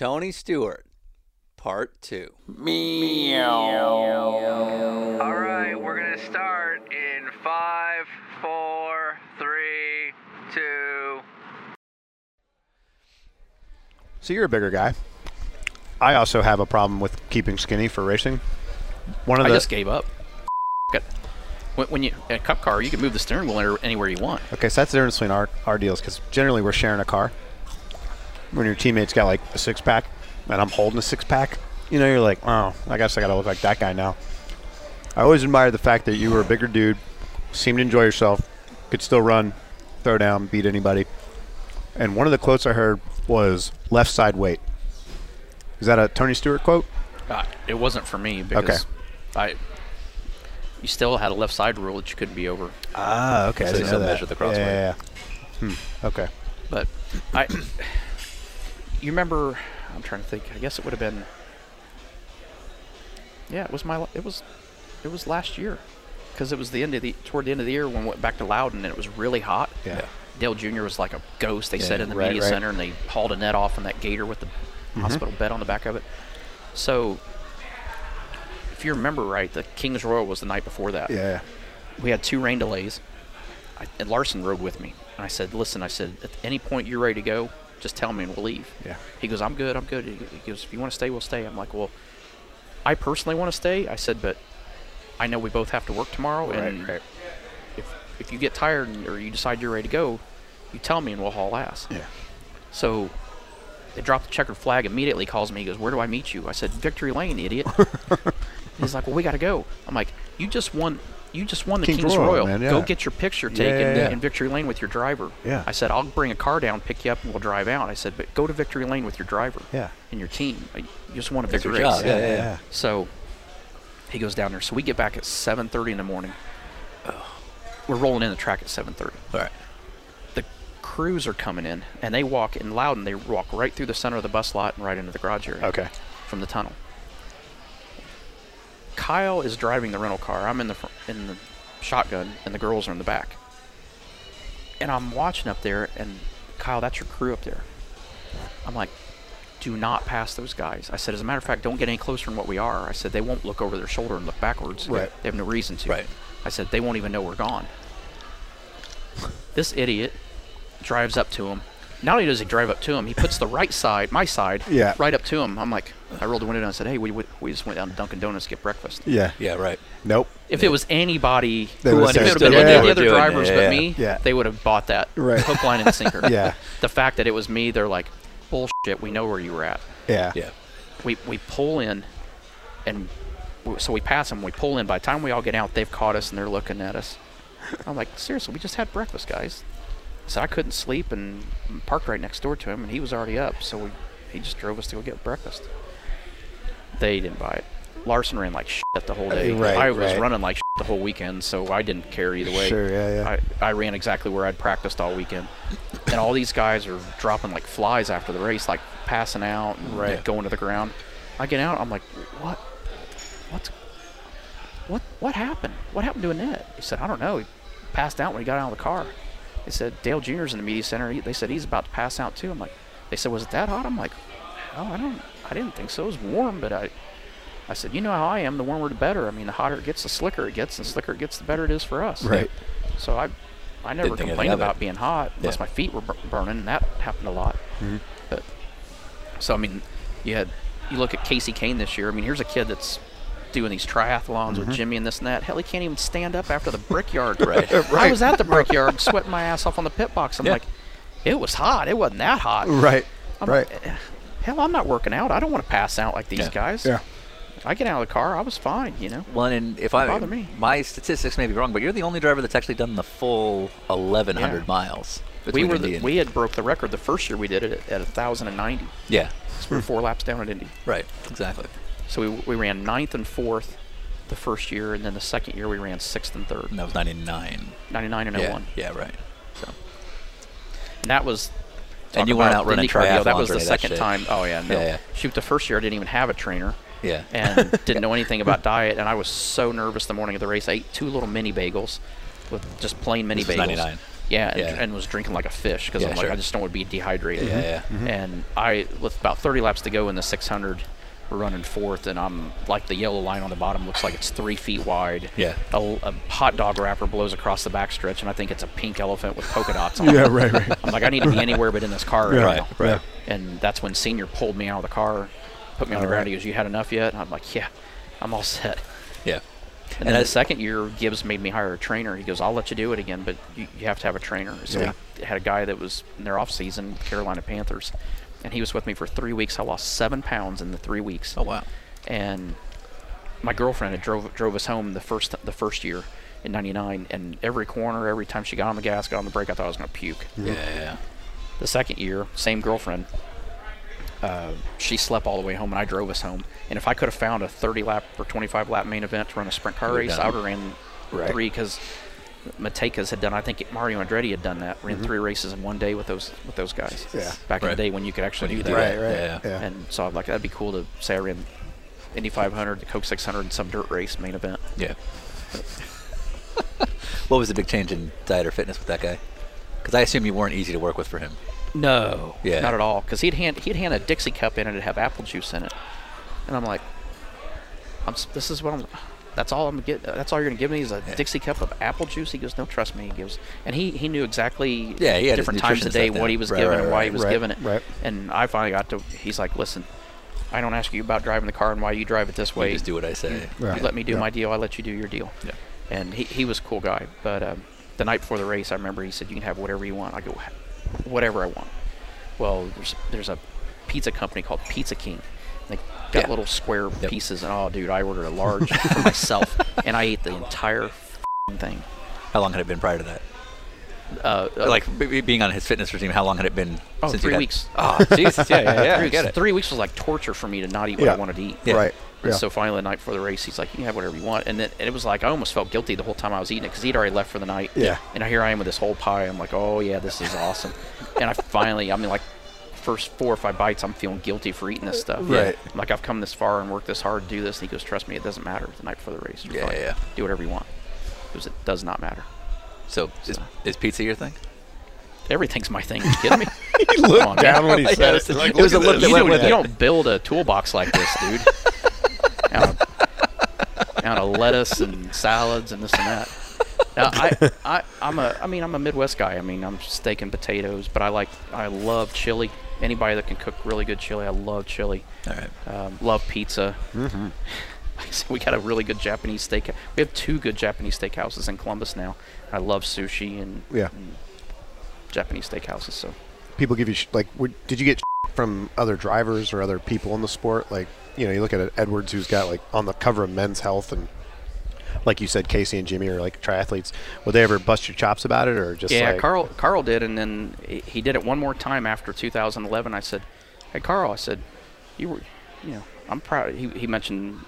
Tony Stewart, Part 2. Meow. All right, we're gonna start in five, four, three, two. So you're a bigger guy. I also have a problem with keeping skinny for racing. One of I the just gave up. It. When, when you in a cup car, you can move the steering wheel anywhere- anywhere you want. okay, so that's the difference between our, our deals because generally we're sharing a car. When your teammate's got like a six pack and I'm holding a six pack, you know, you're like, oh, I guess I got to look like that guy now. I always admired the fact that you were a bigger dude, seemed to enjoy yourself, could still run, throw down, beat anybody. And one of the quotes I heard was left side weight. Is that a Tony Stewart quote? Uh, it wasn't for me because I. You still had a left side rule that you couldn't be over, Ah, okay. So I didn't know that. measure the crossway. Yeah, yeah, yeah. Hmm. Okay. but I. You remember? I'm trying to think. I guess it would have been. Yeah, it was my. It was, it was last year, because it was the end of the toward the end of the year when we went back to Loudon and it was really hot. Yeah. Dale Jr. was like a ghost. They Yeah, said in the right, media right. center, and they hauled a net off in that gator with the mm-hmm. hospital bed on the back of it. So, if you remember right, the King's Royal was the night before that. Yeah. We had two rain delays, I, and Larson rode with me. And I said, "Listen, I said, at any point you're ready to go, just tell me and we'll leave." Yeah. He goes, "I'm good. I'm good." He goes, "If you want to stay, we'll stay." I'm like, "Well, I personally want to stay." I said, "But I know we both have to work tomorrow, and right. if if you get tired and, or you decide you're ready to go, you tell me and we'll haul ass." Yeah. So they dropped the checkered flag immediately. Calls me. He goes, "Where do I meet you?" I said, "Victory Lane, idiot." He's like, "Well, we got to go." I'm like, "You just won. You just won the King's King's, Royal, Royal. man, Go get your picture taken yeah, yeah. in Victory Lane with your driver." Yeah. I said, "I'll bring a car down, pick you up, and we'll drive out." I said, "But go to Victory Lane with your driver Yeah. and your team. You just won a That's big race." yeah, yeah, yeah. So he goes down there. So we get back at 7:30 in the morning. We're rolling in the track at 7:30 All right. the crews are coming in and they walk in Loudon. They walk right through the center of the bus lot and right into the garage area Okay. from the tunnel. Kyle is driving the rental car. I'm in the fr- in the shotgun, and the girls are in the back. And I'm watching up there, and Kyle, that's your crew up there. I'm like, do not pass those guys. I said, as a matter of fact, don't get any closer than what we are. I said, they won't look over their shoulder and look backwards. Right. They have no reason to. Right. I said, they won't even know we're gone. This idiot drives up to him. Not only does he drive up to him, he puts the right side, my side, Yeah. right up to him. I'm like, I rolled the window down and said, hey, we, we, we just went down to Dunkin' Donuts to get breakfast. Yeah. Yeah, right. Nope. If it was anybody They who would've if it said, would have been "Yeah, any of the other drivers Yeah, but me, Yeah. they would have bought that Right. hook, line, and sinker. Yeah. The fact that it was me, they're like, bullshit. We know where you were at. Yeah. Yeah. We we pull in, and w- so we pass them. We pull in. By the time we all get out, they've caught us and they're looking at us. I'm like, seriously, we just had breakfast, guys. So I couldn't sleep and parked right next door to him, and he was already up. So we, he just drove us to go get breakfast. They didn't buy it. Larson ran like shit the whole day. Right, I was right. running like shit the whole weekend, so I didn't care either way. Sure, yeah, yeah. I, I ran exactly where I'd practiced all weekend. And all these guys are dropping like flies after the race, like passing out and Right. going to the ground. I get out, I'm like, what? What's what what happened? What happened to Annette? He said, I don't know. He passed out when he got out of the car. They said Dale Jr.'s in the media center. They said he's about to pass out too. I'm like, they said, was it that hot? I'm like, oh, I don't, I didn't think so. It was warm, but I, I said, you know how I am. The warmer the better. I mean, the hotter it gets, the slicker it gets, and the slicker it gets, the better it is for us. Right. So I, I never Didn't complained about being hot unless Yeah. my feet were bur- burning, and that happened a lot. Mm-hmm. But so I mean, you had you look at Kasey Kahne this year. I mean, here's a kid that's doing these triathlons Mm-hmm. with Jimmie and this and that. Hell, he can't even stand up after the brickyard. Right. right. I was at the brickyard, sweating my ass off on the pit box. I'm Yeah. like, it was hot. It wasn't that hot. Right. I'm right. like, "Eh, hell, I'm not working out. I don't want to pass out like these Yeah. guys. Yeah. I get out of the car. I was fine. You know. Well, and if I bother me. my statistics may be wrong, but you're the only driver that's actually done the full 1,100 Yeah. miles. We were the, we had broke the record the first year we did it at, at 1,090. yeah, So we were four laps down at Indy. right, exactly. So we, we ran ninth and fourth the first year, and then the second year we ran sixth and third, And that was 99. 99 and yeah, 01. yeah, right. So and that was. And you weren't about out running IndyCar That was the any of that second time. Oh yeah, no. Yeah, yeah. Shoot, the first year I didn't even have a trainer Yeah. and didn't know anything about diet, and I was so nervous the morning of the race. I ate two little mini bagels with just plain mini This bagels. 99. Yeah, and, Yeah. and was drinking like a fish because Yeah, I'm like, sure. I just don't want to be dehydrated. Yeah, yeah. Mm-hmm. And I, with about 30 laps to go in the 600, we're running fourth, and I'm like the yellow line on the bottom looks like it's three feet wide. Yeah. A, a hot dog wrapper blows across the backstretch, and I think it's a pink elephant with polka dots on Yeah, it. right, right. I'm like, I need to be anywhere but in this car right, Yeah, Right, now. right. And that's when Senior pulled me out of the car, put me on the ground. right. He goes, "You had enough yet?" And I'm like, "Yeah, I'm all set." Yeah. And, And then the second year, Gibbs made me hire a trainer. He goes, "I'll let you do it again, but you, you have to have a trainer." So Yeah. we had a guy that was in their off season, Carolina Panthers, and he was with me for three weeks. I lost seven pounds in the three weeks. Oh wow. And my girlfriend had drove drove us home the first the first year in '99, and every corner, every time she got on the gas, got on the brake, I thought I was going to puke. Yeah. The second year, same girlfriend. Uh, she slept all the way home, and I drove us home. And if I could have found a 30 lap or 25 lap main event to run a sprint car Would've race, done I would have ran Right. three because Matekas had done. I think Mario Andretti had done that. Ran mm-hmm. three races in one day with those with those guys. Yeah. Back in the day when you could actually you do that. Right, right. Yeah. Yeah. And so I'm like, that'd be cool to say I ran Indy 500, the Coke 600, and some dirt race main event. Yeah. what was the big change in diet or fitness with that guy? Because I assume you weren't easy to work with for him. No, Yeah. not at all. Because he'd hand he'd hand a Dixie cup in and it'd have apple juice in it, and I'm like, I'm this is what I'm. That's all I'm gonna get. That's all you're gonna give me is a Yeah. Dixie cup of apple juice. He goes, no, trust me. He goes, and he he knew exactly Yeah, he different times of nutrition day what down. he was Right, giving right, and why right. he was Right, giving it. right. And I finally got to. He's like, listen, I don't ask you about driving the car and why you drive it this You way. just do what I say. Right. You let me do Yeah. my deal. I let you do your deal. Yeah. And he, he was a cool guy. But um, the night before the race, I remember he said, "You can have whatever you want." I go, "Whatever I want." Well, there's there's a pizza company called Pizza King. They got Yeah. little square Yep. pieces, and oh, dude, I ordered a large for myself, and I ate the entire f***ing thing. How long had it been prior to that? Uh, uh, Like b- b- being on his fitness regime, how long had it been oh, since three you weeks. Oh, Jesus. Yeah, yeah, yeah. three, weeks. three weeks was like torture for me to not eat what Yeah. I wanted to eat. Yeah. Right. Yeah. so finally, the night before the race, he's like, "You can have whatever you want." And then and it was like I almost felt guilty the whole time I was eating it because he'd already left for the night. Yeah. And here I am with this whole pie. I'm like, "Oh yeah, this is awesome." and I finally, I mean, like, first four or five bites, I'm feeling guilty for eating this uh, stuff. Right. I'm like I've come this far and worked this hard to do this. And he goes, "Trust me, it doesn't matter." The night before the race, You're Yeah, fine. yeah. Do whatever you want. Because it does not matter. So is, So- is pizza your thing? Everything's my thing. you kidding me? he looked on, down man. when he Yeah, said it's- it. Like, it was a at look this. that you, went don't, with you don't build a toolbox like this, dude. out, of, out of lettuce and salads and this and that. Now, I, I, I'm a, I mean, I'm a Midwest guy. I mean, I'm steak and potatoes, but I like, I love chili. Anybody that can cook really good chili, I love chili. All right. Um, love pizza. Mm-hmm. we got a really good Japanese steak. We have two good Japanese steakhouses in Columbus now. I love sushi and, Yeah. and Japanese steakhouses. So People give you sh- like. Would, did you get from other drivers or other people in the sport? Like, you know, you look at Edwards, who's got like on the cover of Men's Health, and like you said, Kasey and Jimmie are like triathletes. Would they ever bust your chops about it, or just yeah, like, Carl Carl did, and then he- did it one more time after 2011. I said, "Hey, Carl," I said, "You were, you know, I'm proud." He, he mentioned,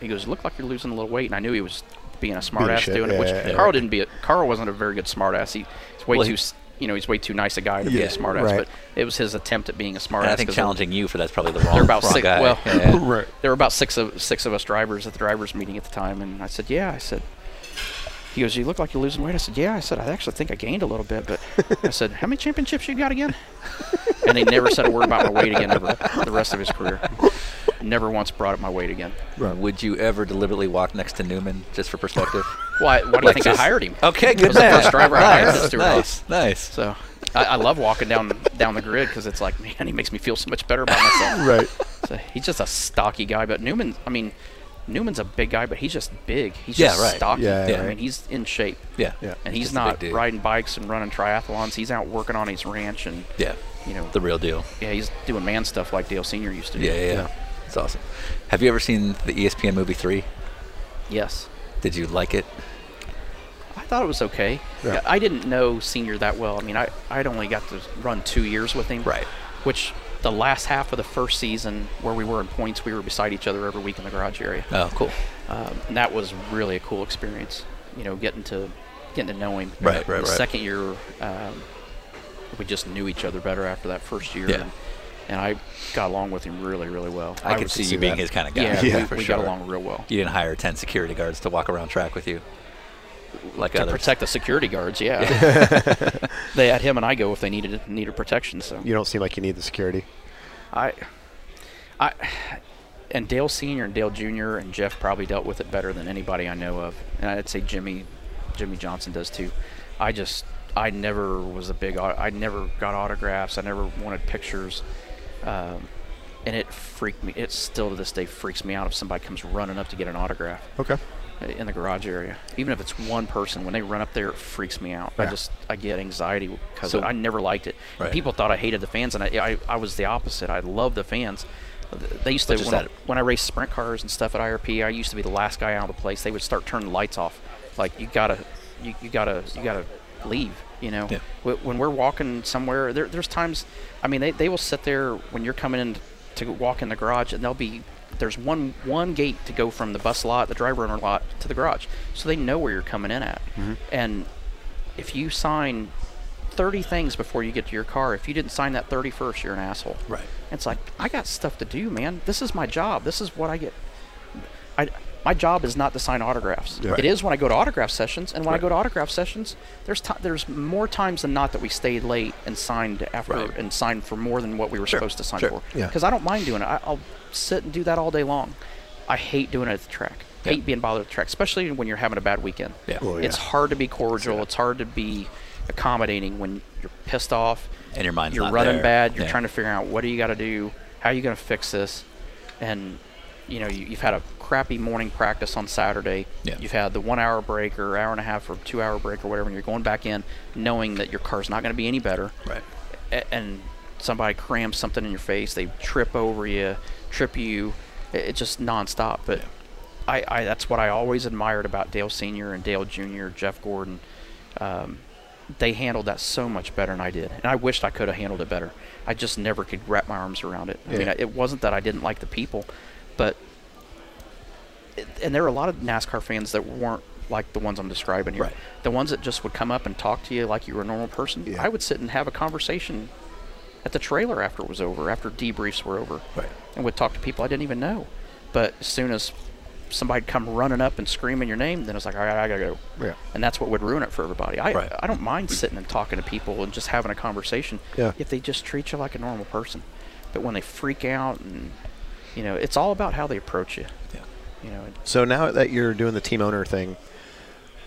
he goes, "Look like you're losing a little weight," and I knew he was being a smart ass shit, doing it. Which yeah, yeah. Carl didn't be. A, Carl wasn't a very good smartass. He, he's way Well, too, you know, he's way too nice a guy to be a smart ass. right. But it was his attempt at being a smart And ass. I think 'cause there- challenging you for that's probably the wrong, They're about wrong six. guy. Well, Yeah, yeah. right? there were about six of six of us drivers at the drivers meeting at the time, and I said, "Yeah." I said, "He goes, you look like you're losing weight." I said, "Yeah." I said, "I actually think I gained a little bit, but I said, how many championships you got again?" and he never said a word about my weight again ever the rest of his career. Never once brought up my weight again. Would you ever deliberately walk next to Newman just for perspective? Why? Why do you think just- I hired him? Okay, He good was the man. first driver I hired nice, nice, nice. So I, I love walking down down the grid because it's like, man, he makes me feel so much better about myself. Right. So he's just a stocky guy, but Newman, I mean, Newman's a big guy, but he's just big. He's Yeah, just right. stocky. Yeah, yeah. I mean, he's in shape. Yeah, Yeah. And he's Just not riding bikes and running triathlons. He's out working on his ranch and, Yeah, you know, the real deal. yeah, he's doing man stuff like Dale Senior used to do. Yeah, yeah, yeah. It's awesome. Have you ever seen the ESPN movie Three? Yes. Did you like it? I thought it was okay. Yeah. I didn't know Senior that well. I mean, I I'd only got to run two years with him. Right. Which the last half of the first season, where we were in points, we were beside each other every week in the garage area. Oh, cool. um, and that was really a cool experience. You know, getting to getting to know him. Right, right, the right. Second year, um, we just knew each other better after that first year, Yeah. and, and I got along with him really, really well. I, could see see you being that. his kind of guy. yeah, Yeah, we, for we sure. got along real well. You didn't hire ten security guards to walk around track with you. like to others. protect the security guards. Yeah, they had him and I go if they needed needed protection. So You don't seem like you need the security. I, I, and Dale Senior and Dale Junior and Jeff probably dealt with it better than anybody I know of, and I'd say Jimmie, Jimmie Johnson does too. I just, I never was a big, I never got autographs. I never wanted pictures, um, and it freaked me. It still to this day freaks me out if somebody comes running up to get an autograph Okay. In the garage area. Even if it's one person, when they run up there, it freaks me out. I just I get anxiety because So- I never liked it. Right. People thought I hated the fans, and I, I I was the opposite. I love the fans. They used to when I, when I raced sprint cars and stuff at IRP. I used to be the last guy out of the place. They would start turning the lights off. Like you gotta you, you gotta you gotta leave. You know, Yeah. When we're walking somewhere, there, there's times. I mean, they, they will sit there when you're coming in to walk in the garage, and they'll be there's one one gate to go from the bus lot, the driver owner lot, to the garage, so they know where you're coming in at. Mm-hmm. And if you sign 30 things before you get to your car, if you didn't sign that 31st, you're an asshole. Right. It's like I got stuff to do, man. This is my job. This is what I get. I, my job is not to sign autographs. Yeah. It is when I go to autograph sessions, and when I go to autograph sessions, there's ti there's more times than not that we stayed late and signed after Right. and signed for more than what we were Sure, supposed to sign sure. for. Yeah. Because I don't mind doing it. I, I'll sit and do that all day long. I hate doing it at the track. Yeah. Hate being bothered at the track, especially when you're having a bad weekend. Yeah. Oh, It's hard to be cordial. It's hard to be accommodating when you're pissed off And your mind's you're not running there. bad. You're Yeah. trying to figure out what do you got to do, how are you going to fix this, and you know you, you've had a crappy morning practice on Saturday. Yeah. You've had the one hour break or hour and a half or two hour break or whatever, and you're going back in knowing that your car's not going to be any better. Right. A- and somebody crams something in your face, they trip over you, trip you. It- It's just nonstop. But I, I that's what I always admired about Dale Senior and Dale Junior, Jeff Gordon. Um, they handled that so much better than I did, and I wished I could have handled it better. I just never could wrap my arms around it. I mean, it wasn't that I didn't like the people, but it, and there are a lot of NASCAR fans that weren't like the ones I'm describing here. Right. The ones that just would come up and talk to you like you were a normal person. Yeah. I would sit and have a conversation at the trailer after it was over, after debriefs were over, Right. and would talk to people I didn't even know. But as soon as somebody'd come running up and screaming your name, then it's like, all right, I gotta go. Yeah. And that's what would ruin it for everybody. I Right. I don't mind sitting and talking to people and just having a conversation Yeah. if they just treat you like a normal person. But when they freak out and you know, it's all about how they approach you. Yeah. You know, So now that you're doing the team owner thing,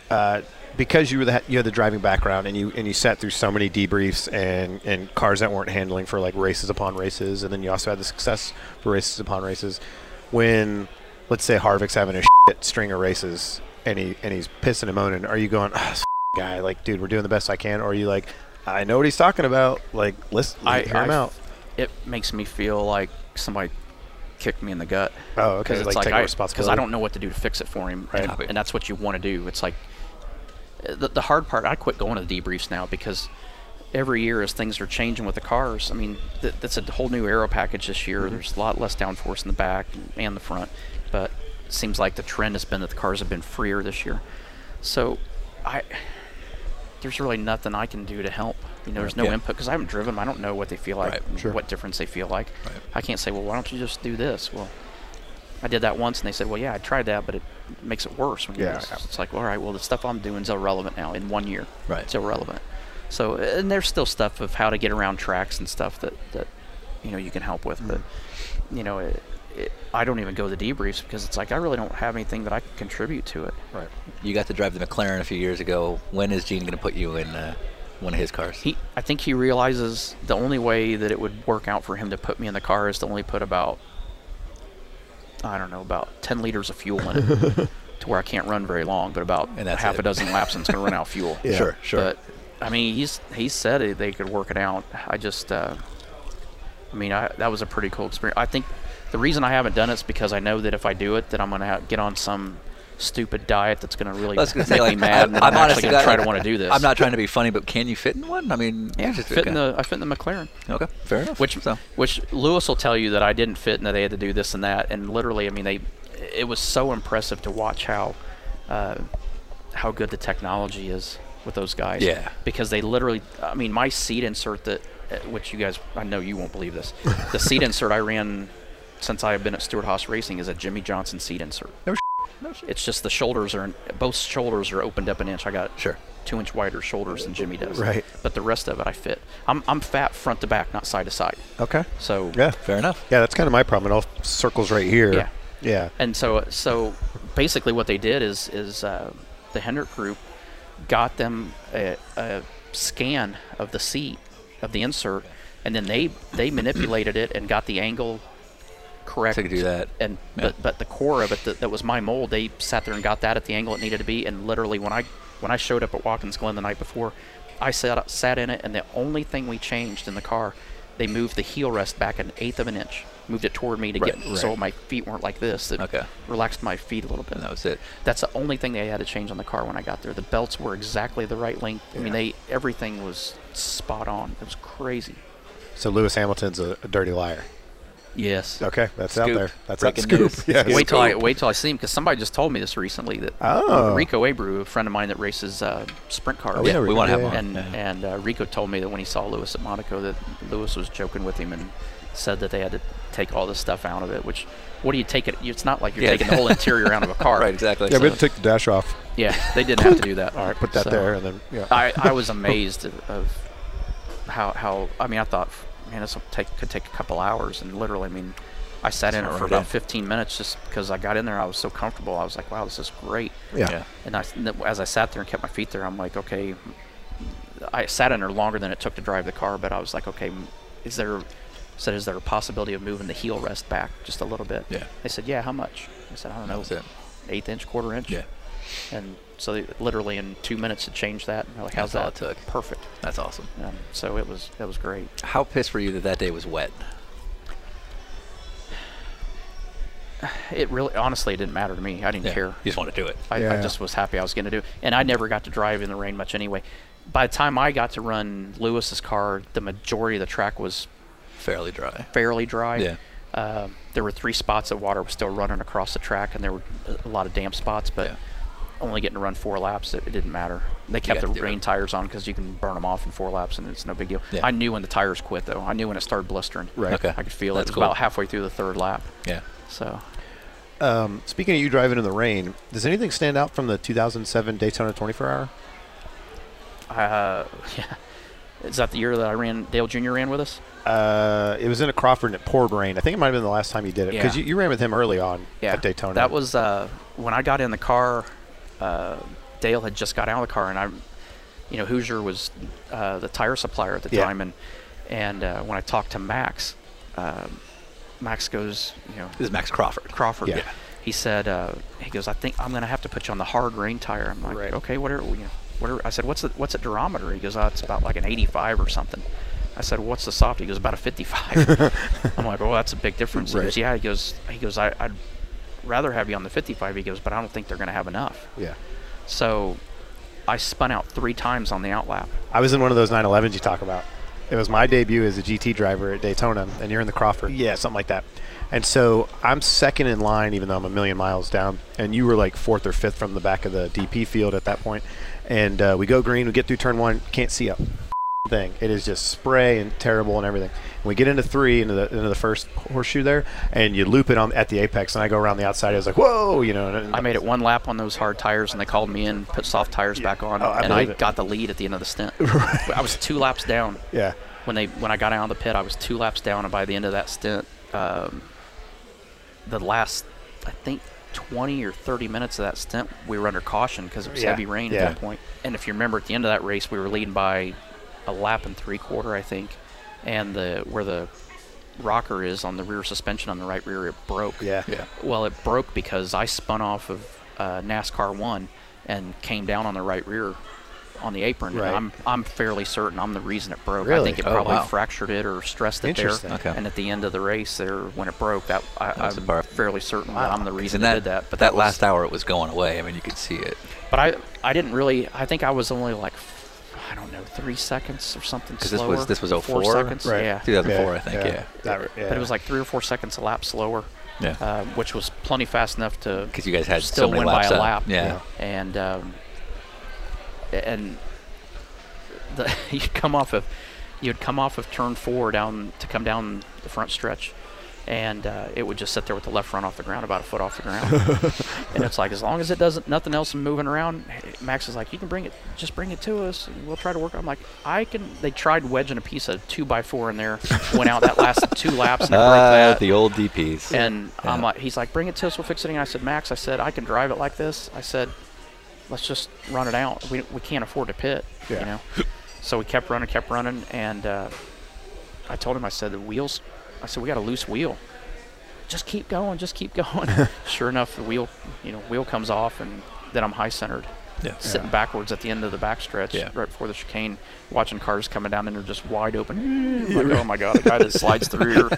uh, because you were the, you had the driving background and you and you sat through so many debriefs and and cars that weren't handling for like races upon races, and then you also had the success for races upon races. When let's say Harvick's having a shit string of races and he and he's pissing and moaning, are you going, ah, this guy, like, dude, we're doing the best I can, or are you like, I know what he's talking about, like, listen, I, hear him out. It makes me feel like somebody kicked me in the gut. Oh, okay, Because it's like, like, I, I don't know what to do to fix it for him, Right. and, and that's what you want to do. It's like the, the hard part. I quit going to the debriefs now because every year as things are changing with the cars. I mean, th- that's a whole new aero package this year. Mm-hmm. There's a lot less downforce in the back and the front, but it seems like the trend has been that the cars have been freer this year. So, I there's really nothing I can do to help. You know, there's no Yeah. input because I haven't driven them. I don't know what they feel like, Right. Sure. what difference they feel like. Right. I can't say, well, why don't you just do this? Well, I did that once, and they said, well, yeah, I tried that, but it makes it worse when Yeah. It's like, all right, well, the stuff I'm doing is irrelevant now in one year. Right. It's irrelevant. So, and there's still stuff of how to get around tracks and stuff that, that you know, you can help with. But, you know, it, it, I don't even go to the debriefs because it's like I really don't have anything that I can contribute to it. Right. You got to drive the McLaren a few years ago. When is Gene going to put you in uh, one of his cars? He, I think he realizes the only way that it would work out for him to put me in the car is to only put about, I don't know, about 10 liters of fuel in it, to where I can't run very long, but about And half it. a dozen laps and it's going to run out of fuel. Yeah. Sure, sure. But I mean, he's he said it, they could work it out. I just, uh, I mean, I, that was a pretty cool experience. I think the reason I haven't done it is because I know that if I do it, that I'm going to get on some stupid diet that's going to really I make say, like, me mad, and I'm, I'm, honest to going to try to want to do this. I'm not trying to be funny, but can you fit in one? I mean, Yeah, just- fit in the I fit in the McLaren. Okay, fair enough. Which so, which Lewis will tell you that I didn't fit and that they had to do this and that. And literally, I mean, they it was so impressive to watch how uh, how good the technology is with those guys. Yeah. Because they literally, I mean, my seat insert that, uh, which you guys, I know you won't believe this, the seat insert I ran since I have been at Stewart Haas Racing is a Jimmie Johnson seat insert. No It's just the shoulders are both shoulders are opened up an inch. I got Sure. two inch wider shoulders than Jimmie does. Right. But the rest of it I fit. I'm I'm fat front to back, not side to side. Okay. So Yeah. Fair enough. Yeah, that's kind of my problem. It all circles right here. Yeah. Yeah. And so, so basically, what they did is is uh, the Hendrick group got them a, a scan of the seat of the insert, and then they they manipulated it and got the angle correct. So you could do that. And Yeah. but but the core of it that, that was my mold, they sat there and got that at the angle it needed to be. And literally, when I when I showed up at Watkins Glen the night before, I sat sat in it, and the only thing we changed in the car, they moved the heel rest back an eighth of an inch, moved it toward me to Right, get so my feet weren't like this. It Okay. relaxed my feet a little bit. And that was it. That's the only thing they had to change on the car when I got there. The belts were exactly the right length. I mean, they everything was spot on. It was crazy. So Lewis Hamilton's a, a dirty liar. Yes. Okay, that's out there. That's Breaking a scoop. news. Yeah. Scoop. Wait till I wait till I see him because somebody just told me this recently that Oh. Rico Abreu, a friend of mine that races uh, sprint cars, Oh, yeah, we wanna have yeah, him and Yeah. and uh, Rico told me that when he saw Lewis at Monaco, that Lewis was joking with him and said that they had to take all this stuff out of it. Which, what do you take it? It's not like you're Yeah. taking the whole interior out of a car. Right, exactly. Yeah, we So- had to take the dash off. Yeah, they didn't have to do that. All right, put that So- there, and then yeah. I, I was amazed of, of how how I mean I thought man this take could take a couple hours and literally I mean I sat in it for about 15 minutes just because I got in there I was so comfortable I was like wow this is great yeah. yeah. and I as I sat there and kept my feet there I'm like okay I sat in there longer than it took to drive the car but I was like okay is there said is there a possibility of moving the heel rest back just a little bit Yeah. they said yeah how much I said I don't know was it. eighth inch quarter inch Yeah. and so they literally in two minutes it changed that and like how's That's all that it took. perfect That's awesome. um, so it was it was great. How pissed were you that that day was wet? It really, honestly, it didn't matter to me. I didn't Yeah. care. You just want to do it. I, I just was happy I was going to do. it. And I never got to drive in the rain much anyway. By the time I got to run Lewis's car, the majority of the track was Fairly dry. fairly dry. Yeah. Um, there were three spots that water was still running across the track, and there were a- a lot of damp spots. But Yeah. Only getting to run four laps, it, it didn't matter. They kept the rain it. tires on because you can burn them off in four laps, and it's no big deal. Yeah. I knew when the tires quit, though. I knew when it started blistering. Right. Okay. I could feel That's it. It was cool. about halfway through the third lap. Yeah. So Um, speaking of you driving in the rain, does anything stand out from the 2007 Daytona 24 Hour? Uh, yeah. Is that the year that I ran? Dale Jr. ran with us. Uh, it was in a Crawford and it poured rain. I think it might have been the last time you did it because Yeah. you, you ran with him early on Yeah, at Daytona. That was uh, when I got in the car. Uh, Dale had just got out of the car, and I, you know, Hoosier was uh, the tire supplier at the Yeah. time, and and uh, when I talked to Max, um, Max goes, you know, This is Max Crawford. Crawford. Yeah. He said, uh, he goes, I think I'm going to have to put you on the hard rain tire. I'm like, Right. okay, whatever. You know, whatever. I said, what's the what's a durometer? He goes, oh, it's about like an 85 or something. I said, what's the soft? He goes, about a 55. I'm like, oh, that's a big difference. He goes, yeah. He goes, he goes, I, I'd rather have you on the 55. He goes, but I don't think they're going to have enough. yeah. So I spun out three times on the outlap. I was in one of those 911s you talk about. It was my debut as a GT driver at Daytona, and you're in the Crawford. Yeah, something like that. And so I'm second in line, even though I'm a million miles down, and you were like fourth or fifth from the back of the DP field at that point. And uh, we go green, we get through turn one, can't see a thing. It is just spray and terrible and everything. And we get into three, into the into the first horseshoe there, and you loop it on at the apex, and I go around the outside. I was like, whoa, you know. And, I made it one lap on those hard tires, and they called me in, put soft tires back on, Oh, I and I it. got the lead at the end of the stint. I was two laps down. Yeah. when they when I got out of the pit, I was two laps down, and by the end of that stint, um, the last I think 20 or 30 minutes of that stint, we were under caution because it was Yeah, heavy rain yeah. at that point. And if you remember, at the end of that race, we were leading by a lap and three quarter, I think, and the where the rocker is on the rear suspension on the right rear, it broke. Yeah. Yeah. Well, it broke because I spun off of uh, NASCAR one and came down on the right rear on the apron. And Right. I'm I'm fairly certain I'm the reason it broke. Really? I think it Oh, probably wow. fractured it or stressed it there. Interesting. Okay. And at the end of the race, there when it broke, that I, was a I'm bar- fairly certain that I'm the reason And that, that did that. But that, was- last hour, it was going away. I mean, you could see it. But I I didn't really. I think I was only like I don't know three seconds or something 'Cause this slower. was- this was four 04? seconds. Right. Yeah. 2004, I think, yeah. That- But it was like three or four seconds a lap slower, Yeah. uh, which was plenty fast enough to Because you guys had still so win by a up. lap. Yeah. and um, and the, you'd come off of you'd come off of turn four down to come down the front stretch, and uh, it would just sit there with the left front off the ground, about a foot off the ground. and it's like as long as it doesn't, nothing else is moving around. Max is like, you can bring it, just bring it to us, and we'll try to work. I'm like, I can. They tried wedging a piece of two by four in there, went out that lasted two laps and that. the old DPs. And I'm like, he's like, bring it to us, we'll fix it. And I said, Max, I said, I can drive it like this. I said, let's just run it out. We, we can't afford to pit, Yeah. you know. so we kept running, kept running, and uh, I told him, I said, the wheels. I said, we got a loose wheel. Just keep going, just keep going. sure enough, the wheel, you know, wheel comes off, and then I'm high centered. Yeah. Sitting backwards at the end of the backstretch, Yeah. right before the chicane, watching cars coming down, and they're just wide open. Like, oh my god, a guy that slides through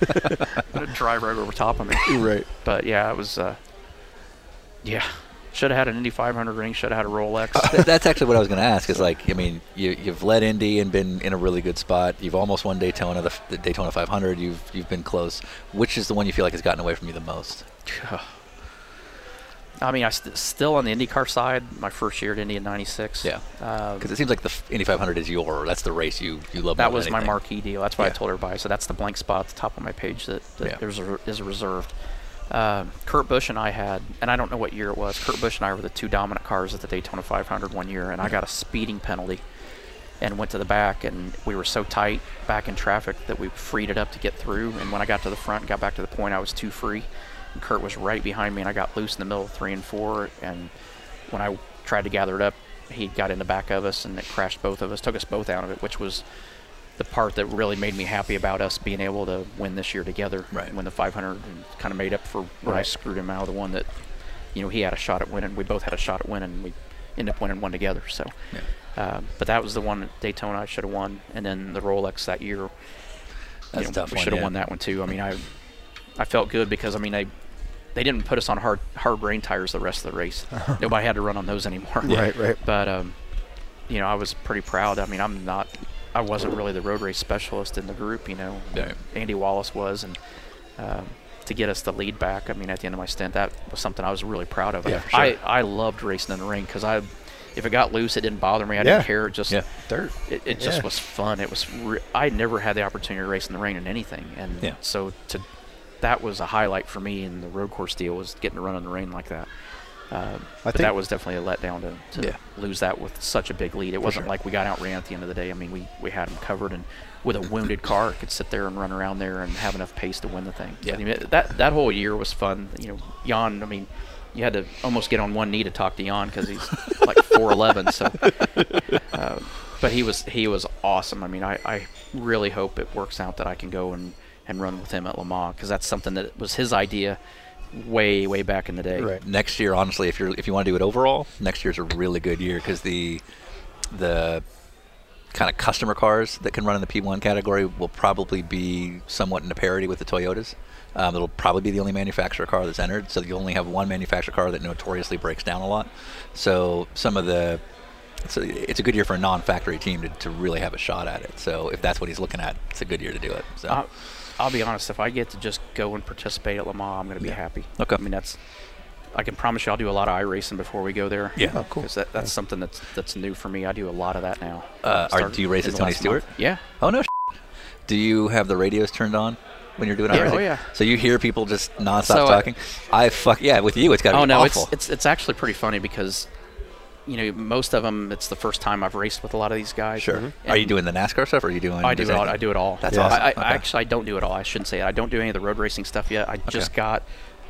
gonna drive right over top of me. Right. But yeah, it was. Uh, yeah, should have had an Indy 500 ring. Should have had a Rolex. That's actually what I was going to ask. Is like, I mean, you, you've led Indy and been in a really good spot. You've almost won Daytona, the, the Daytona 500. You've you've been close. Which is the one you feel like has gotten away from you the most? I mean, I st- still on the IndyCar side. My first year at Indy in '96. Yeah. Um, Because it seems like the f- Indy 500 is your. That's the race you you love. that was my marquee deal. That's why Yeah. I told everybody. So that's the blank spot at the top of my page that, that Yeah. there's a, is reserved. Um, Kurt Busch and I had, and I don't know what year it was. Kurt Busch and I were the two dominant cars at the Daytona 500 one year, and I got a speeding penalty, and went to the back, and we were so tight back in traffic that we freed it up to get through. And when I got to the front, and got back to the point, I was too free, and Kurt was right behind me, and I got loose in the middle of three and four, and when I tried to gather it up, he got in the back of us, and it crashed both of us, took us both out of it, which was the part that really made me happy about us being able to win this year together. Right. Win the 500 and kind of made up for when I screwed him out of the one that, you know, he had a shot at winning. We both had a shot at winning. And we ended up winning one together. So, um, but that was the one at Daytona I should have won, and then the Rolex that year. That's you know, tough we should have yeah. won that one too. I mean, I, I felt good because I mean they, they didn't put us on hard hard rain tires the rest of the race. Nobody had to run on those anymore. Right, right. But um, you know, I was pretty proud. I mean, I'm not, I wasn't really the road race specialist in the group. You know, Yeah. Andy Wallace was, and um, to get us the lead back. I mean, at the end of my stint, that was something I was really proud of. Yeah, for I sure. I loved racing in the ring because I, if it got loose, it didn't bother me. I Yeah. didn't care. It just Yeah. Dirt. it, it just Yeah. was fun. It was. Re- I never had the opportunity to race in the rain in anything, and Yeah. so to that was a highlight for me in the road course deal was getting to run in the rain like that. I but think- that was definitely a letdown to, to Yeah. lose that with such a big lead. It wasn't sure. like we got outran at the end of the day. I mean, we, we had them covered, and with a wounded car, could sit there and run around there and have enough pace to win the thing. Yeah. I mean, that that whole year was fun. You know, Jan. I mean, you had to almost get on one knee to talk to Jan because he's like 4'11". So, uh, but he was he was awesome. I mean, I, I really hope it works out that I can go and, and run with him at Le Mans because that's something that was his idea way way back in the day. Right. next year, honestly, if you're if you want to do it overall, next year's a really good year because the the kind of customer cars that can run in the P1 category will probably be somewhat in a parity with the Toyotas. Um, it'll probably be the only manufacturer car that's entered, so you only have one manufacturer car that notoriously breaks down a lot. So some of the it's a, it's a good year for a non-factory team to, to really have a shot at it. So if that's what he's looking at, it's a good year to do it. So I'll, I'll be honest. If I get to just go and participate at Le Mans, I'm going to be Yeah. happy. Okay. I mean, that's. I can promise you, I'll do a lot of iRacing before we go there. Yeah. Oh, cool. Because that, that's something that's that's new for me. I do a lot of that now. Uh, are- do you race in as Tony last month. Stewart? Yeah. Oh no! Do you have the radios turned on when you're doing Yeah, iRacing? oh, yeah. So you hear people just nonstop So, uh, talking. I fuck yeah, with you it's got to Oh be no, awful. it's it's it's actually pretty funny because, you know, most of them it's the first time I've raced with a lot of these guys. sure. Are you doing the NASCAR stuff? or Are you doing? I do it all. I do it all. That's Yeah. awesome. I, I Okay. actually I don't do it all. I shouldn't say it. I don't do any of the road racing stuff yet. I just got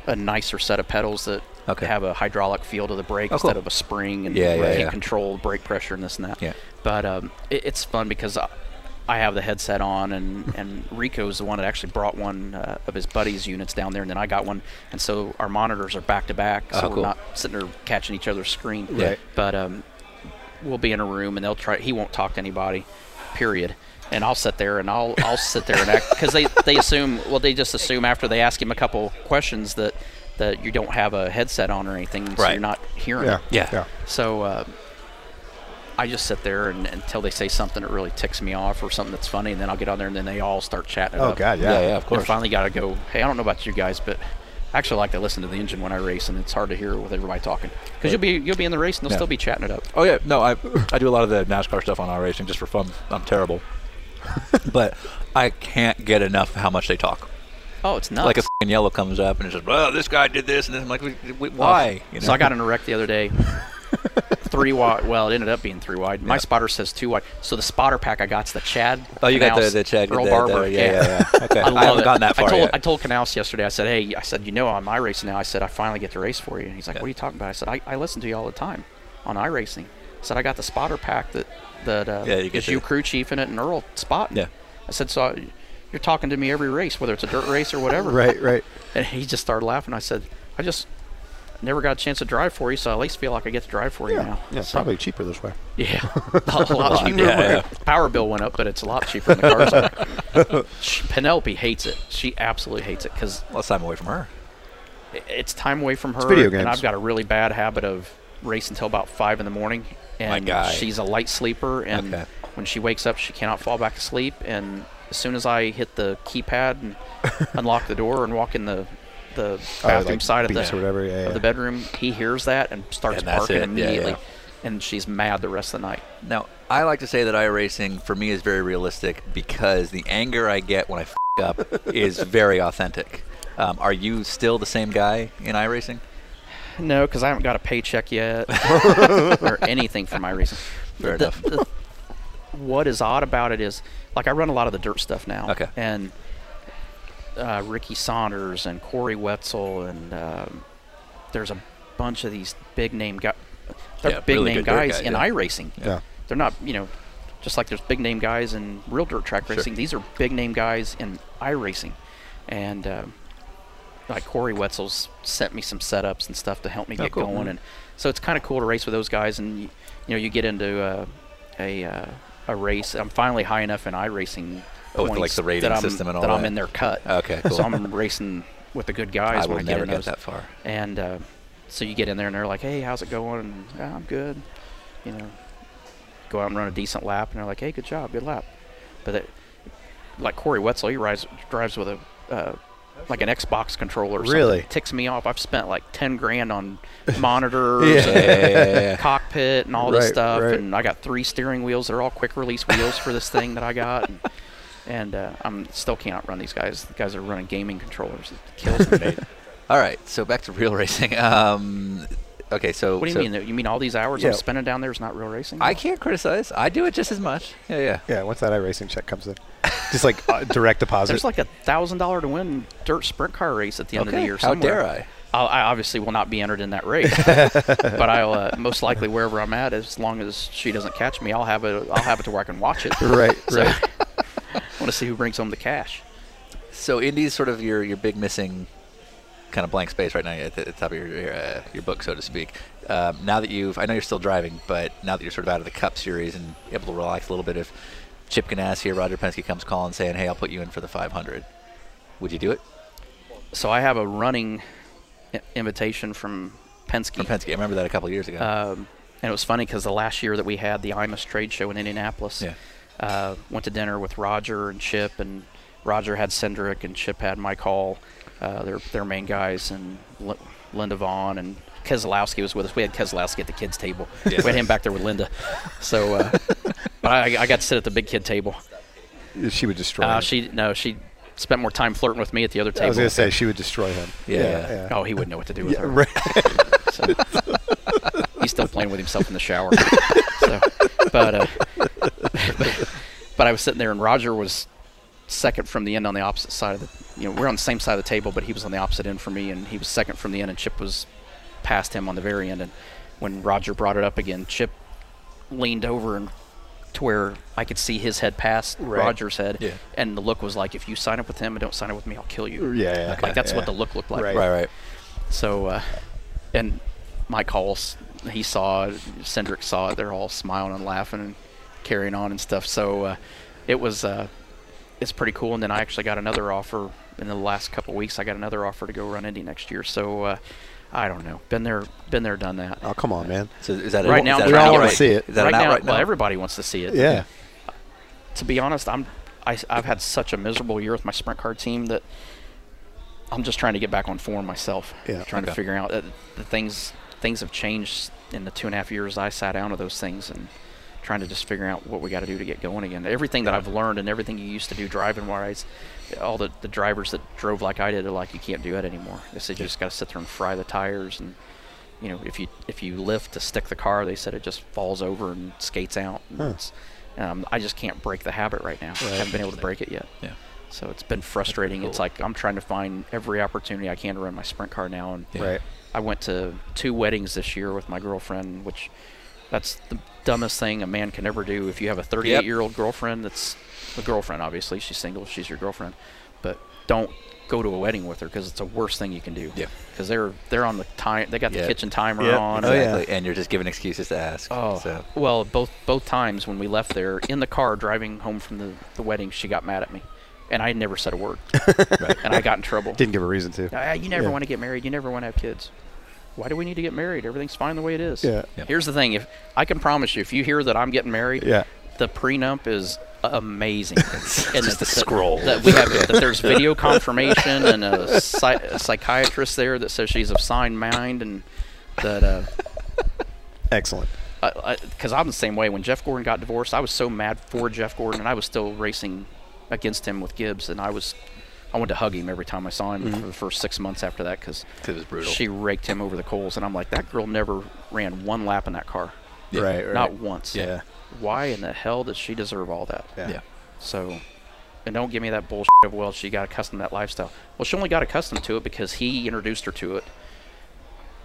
a nicer set of pedals that Okay. have a hydraulic feel to the brake Oh, cool. instead of a spring and Yeah, yeah, can yeah. control brake pressure and this and that. Yeah. But um, it, it's fun because I, I have the headset on and and Rico's the one that actually brought one uh, of his buddies' units down there, and then I got one, and so our monitors are back to back, so Oh, we're not sitting there catching each other's screen. Right. But um, we'll be in a room and they'll try. He won't talk to anybody, period. And I'll sit there and I'll I'll sit there and act because they they assume well they just assume after they ask him a couple questions that that you don't have a headset on or anything, so Right. you're not hearing. Yeah. it. Yeah. Yeah. So uh, I just sit there and, until they say something that really ticks me off or something that's funny, and then I'll get on there and then they all start chatting. Oh up. God, yeah. Yeah, yeah, of And course. finally got to go. Hey, I don't know about you guys, but I actually like to listen to the engine when I race, and it's hard to hear with everybody talking because you'll be you'll be in the race and they'll Yeah. still be chatting it up. Oh yeah, no, I I do a lot of the NASCAR stuff on iRacing just for fun. I'm terrible, but I can't get enough of how much they talk. Oh, it's nuts. Like a fing yellow comes up and it says, "Well, this guy did this," and then I'm like, "Wh- wh- "Why?" Oh, you Oh, So I got in a wreck the other day. three wide. Well, it ended up being three wide. My Yeah. spotter says two wide. So the spotter pack I got's the Chad. Oh, you got the the Chad Earl the- the- Barban. yeah, yeah, yeah. Okay, I I, love haven't it. gotten that far I told yet. I told Knaus yesterday. I said, "Hey, I said, you know, on iRacing now." I said, "I finally get to race for you." And he's like. "What are you talking about?" I said, I, "I listen to you all the time on iRacing." I said, "I got the spotter pack that that uh, Yeah, you is you crew chief in it and Earl spotting." Yeah. I said, "So you're talking to me every race, whether it's a dirt race or whatever." Right, right. And he just started laughing. I said, "I just." Never got a chance to drive for you, so I at least feel like I get to drive for you Yeah, now. yeah, So- probably cheaper this way. yeah, a lot cheaper. Yeah, yeah. Power bill went up, but it's a lot cheaper in the car She- Penelope hates it. She absolutely hates it because Less time away from her. it's time away from her. video games. And. I've got a really bad habit of racing until about five in the morning. And guy. she's a light sleeper, and Okay. when she wakes up, she cannot fall back to sleep. And as soon as I hit the keypad and unlock the door and walk in the the Oh, bathroom like side of the or whatever, yeah, of yeah. the bedroom, he hears that and starts And that's barking it. Immediately. yeah. And she's mad the rest of the night. Now, I like to say that iRacing for me is very realistic because the anger I get when I f- up is very authentic. Um, are you still the same guy in iRacing? No, because I haven't got a paycheck yet or anything for my reason. Fair The- enough. the- what is odd about it is, like, I run a lot of the dirt stuff now. Okay. And uh, Ricky Saunders and Corey Wetzel and um, there's a bunch of these big name guys. They're Yeah, big really name guys guys, in yeah. iRacing. Yeah. They're not, you know, just like there's big name guys in real dirt track Sure. racing. These are big name guys in iRacing, and um, like Corey Wetzel's sent me some setups and stuff to help me Oh, get cool. going, and so it's kind of cool to race with those guys. And you, you know, you get into uh, a uh, a race. I'm finally high enough in iRacing. Oh, like, the rating system and all that. I'm in their cut. Okay, cool. So I'm racing with the good guys I when will I get never in get that far. And uh, so you get in there and they're like, "Hey, how's it going?" And "Yeah, I'm good. You know, go out and run a decent lap, and they're like, "Hey, good job, good lap." But it, like Corey Wetzel, he rides, drives with a uh, like an Xbox controller. Or something. Really? It ticks me off. I've spent like ten grand on monitors, Yeah. and Yeah, cockpit, and all this stuff. right. And I got three steering wheels. They're all quick release wheels for this thing that I got. And, and uh, I'm still can't run these guys. The guys are running gaming controllers. It kills me. All right, so back to real racing. Um, okay, so What do you so mean? You mean all these hours Yeah. I'm spending down there is not real racing? I can't criticize. I do it just as much. Yeah, yeah. Yeah, once that iRacing check comes in, just like uh, direct deposit. There's like a thousand dollar to win dirt sprint car race at the end of the Okay, year. how dare I? I'll, I obviously will not be entered in that race, but I'll uh, most likely wherever I'm at, as long as she doesn't catch me, I'll have it. I'll have it to where I can watch it. right, So, right. Want to see who brings home the cash. So Indy's sort of your your big missing kind of blank space right now at the, at the top of your your, uh, your book, so to speak. Um, now that you've, I know you're still driving, but now that you're sort of out of the Cup Series and able to relax a little bit, if Chip Ganassi or Roger Penske comes calling saying, "Hey, I'll put you in for the 500," would you do it? So I have a running invitation from Penske. From Penske, I remember that a couple of years ago. Um, and it was funny because the last year that we had the IMUS trade show in Indianapolis, Yeah. Uh, went to dinner with Roger and Chip, and Roger had Cindric, and Chip had Mike Hull, uh, their their main guys, and L- Linda Vaughn and Keselowski was with us. We had Keselowski at the kids table. Yeah. We had him back there with Linda. So, uh, but I, I got to sit at the big kid table. She would destroy. Uh, him. she no, she spent more time flirting with me at the other table. I was gonna say she would destroy him. Yeah, yeah. yeah. Oh, he wouldn't know what to do with Yeah, her. right. So he's still playing with himself in the shower. so, but, uh, but but I was sitting there and Roger was second from the end on the opposite side of the. You know, we're on the same side of the table, but he was on the opposite end from me, and he was second from the end, and Chip was past him on the very end. And when Roger brought it up again, Chip leaned over and to where I could see his head past Right. Roger's head, Yeah. and the look was like, "If you sign up with him and don't sign up with me, I'll kill you." Yeah, yeah. Like that's yeah. what the look looked like. Right. right, right. So, uh, and Mike Hull's, he saw it, Cindric saw it. They're all smiling and laughing and carrying on and stuff. So, uh, it was, uh, it's pretty cool. And then I actually got another offer in the last couple weeks. I got another offer to go run Indy next year. So, uh, I don't know. Been there, been there, done that. Oh, come on, man. So is that Right a, now, is that we all wanna see it. Is that right an now, well, everybody wants to see it. Yeah. to be honest, I'm I, have had such a miserable year with my sprint car team that I'm just trying to get back on form myself. Yeah, trying to figure out that the things things have changed in the two and a half years I sat down with those things, and trying to just figure out what we got to do to get going again. Everything that I've learned and everything you used to do driving wise, all the, the drivers that drove like I did are like, you can't do it anymore. They said you just got to sit there and fry the tires and you know, if you if you lift to stick the car, they said it just falls over and skates out. And Huh. it's- um, I just can't break the habit right now. I haven't been able to break it yet. Yeah. So it's been frustrating. It's like I'm trying to find every opportunity I can to run my sprint car now. And Yeah. Right. I went to two weddings this year with my girlfriend, which that's the dumbest thing a man can ever do. If you have a 38 year old girlfriend, that's a girlfriend, obviously. She's single, she's your girlfriend. But don't go to a wedding with her because it's the worst thing you can do. Yeah. Because they're they're on the time, they got the kitchen timer Yep. on. Oh, yeah. Exactly. And you're just giving excuses to ask. Oh, So. well, both both times when we left there in the car driving home from the, the wedding, she got mad at me, and I never said a word, and I got in trouble. Didn't give a reason to. Ah, you never Yeah. want to get married. You never want to have kids. Why do we need to get married? Everything's fine the way it is. Yeah. Yep. Here's the thing: if I can promise you, if you hear that I'm getting married, Yeah. the prenup is amazing. and just that- a scroll. That we have that there's video confirmation and a, psy- a psychiatrist there that says she's of sound mind and that. Uh, Excellent. because I'm the same way. When Jeff Gordon got divorced, I was so mad for Jeff Gordon, and I was still racing against him with Gibbs, and I was, I wanted to hug him every time I saw him for mm-hmm. the first six months after that because 'Cause it was brutal. she raked him over the coals, and I'm like, that girl never ran one lap in that car, Yeah. Right. Right. not once. Yeah. Why in the hell does she deserve all that? Yeah. Yeah. So, and don't give me that bullshit of well, she got accustomed to that lifestyle. Well, she only got accustomed to it because he introduced her to it,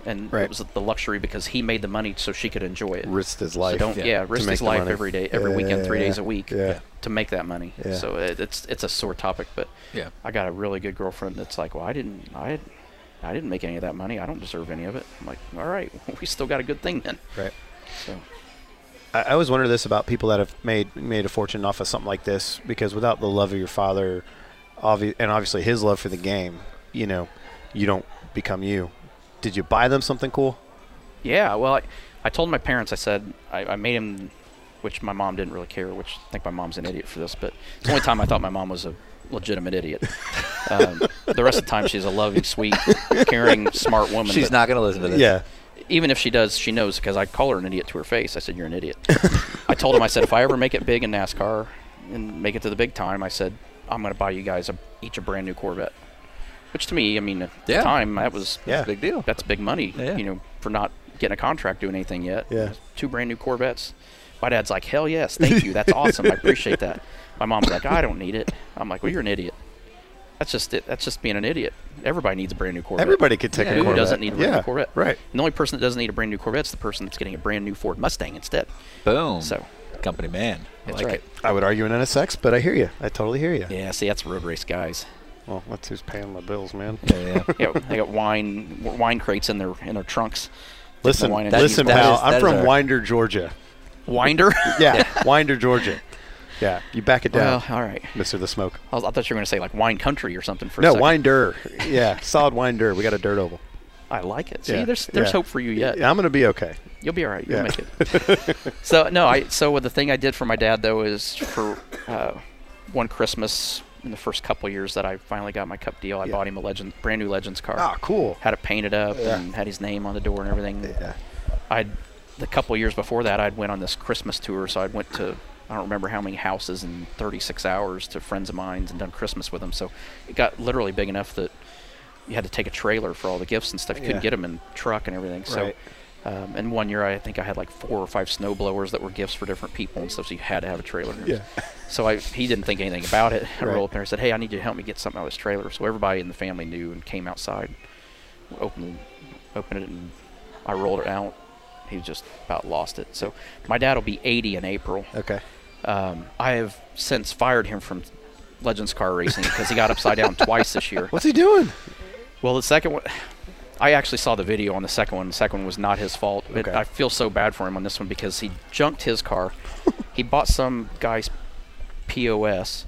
and Right. it was the luxury because he made the money so she could enjoy it. Risked his So life. don't yeah, yeah, to risk his life money. every day, every Yeah, weekend, three yeah. days a week to make that money. So it, it's it's a sore topic, but Yeah. I got a really good girlfriend that's like, well, I didn't, I, I didn't make any of that money. I don't deserve any of it. I'm like, all right, we still got a good thing then. Right. So I, I always wonder this about people that have made made a fortune off of something like this because without the love of your father, obvi- and obviously his love for the game, you know, you don't become you. Did you buy them something cool? yeah, well, I, I told my parents, I said, I, I made him, which my mom didn't really care, which I think my mom's an idiot for this, but it's the only time I thought my mom was a legitimate idiot. Um, the rest of the time, she's a loving, sweet, caring, smart woman. She's not going to listen to this. Yeah. even if she does, she knows because I call her an idiot to her face. I said, "You're an idiot." I told him, I said, if I ever make it big in NASCAR and make it to the big time, I said, I'm going to buy you guys a, each a brand new Corvette. Which to me, I mean, at Yeah. the time, that was Yeah. Big deal. that's big money. Yeah. You know, for not getting a contract doing anything yet. Yeah. Two brand new Corvettes. My dad's like, hell yes, thank you. That's awesome. I appreciate that. My mom's like, I don't need it. I'm like, well, you're an idiot. That's just it. That's just being an idiot. Everybody needs a brand new Corvette. Everybody could take Yeah, a who Corvette. doesn't need a brand new. Corvette? Right. And the only person that doesn't need a brand new Corvette is the person that's getting a brand new Ford Mustang instead. Boom. So company man. I that's like right. it. I would argue an NSX, but I hear you. I totally hear you. Yeah, see, that's road race guys. Well, that's who's paying my bills, man. Yeah, yeah. Yeah, they got wine wine crates in their in their trunks. Listen, wine and listen, cheese pal. bottles. That I'm from Winder, Georgia. Winder. Yeah, Winder, Georgia. Yeah, you back it down, well, all right. Mister the Smoke. I, was, I thought you were going to say like wine country or something for a No, second. Winder. Yeah, solid Winder. We got a dirt oval. I like it. See, Yeah, there's there's yeah. hope for you yet. Yeah, I'm gonna be okay. You'll be all right. You'll Yeah. make it. so no, I so the thing I did for my dad though is for uh, one Christmas in the first couple years that I finally got my cup deal, I Yeah. bought him a legend, brand new Legends car. Ah, cool. Had it painted up Yeah. and had his name on the door and everything. Yeah. I'd the couple years before that I'd went on this Christmas tour, so I went to I don't remember how many houses in 36 hours to friends of mine and done Christmas with them. So it got literally big enough that you had to take a trailer for all the gifts and stuff. You Yeah. couldn't get them in truck and everything. So. Right. Um, and one year, I think I had like four or five snow blowers that were gifts for different people and stuff. So you had to have a trailer. Yeah. So I, he didn't think anything about it. I Right. rolled up there and said, "Hey, I need you to help me get something out of this trailer." So everybody in the family knew and came outside, opened, opened it, and I rolled it out. He just about lost it. So my dad will be 80 in April. Okay. Um, I have since fired him from Legends Car Racing because he got upside down twice this year. What's he doing? Well, the second one, I actually saw the video on the second one. The second one was not his fault. Okay. I feel so bad for him on this one because he junked his car. he bought some guy's POS,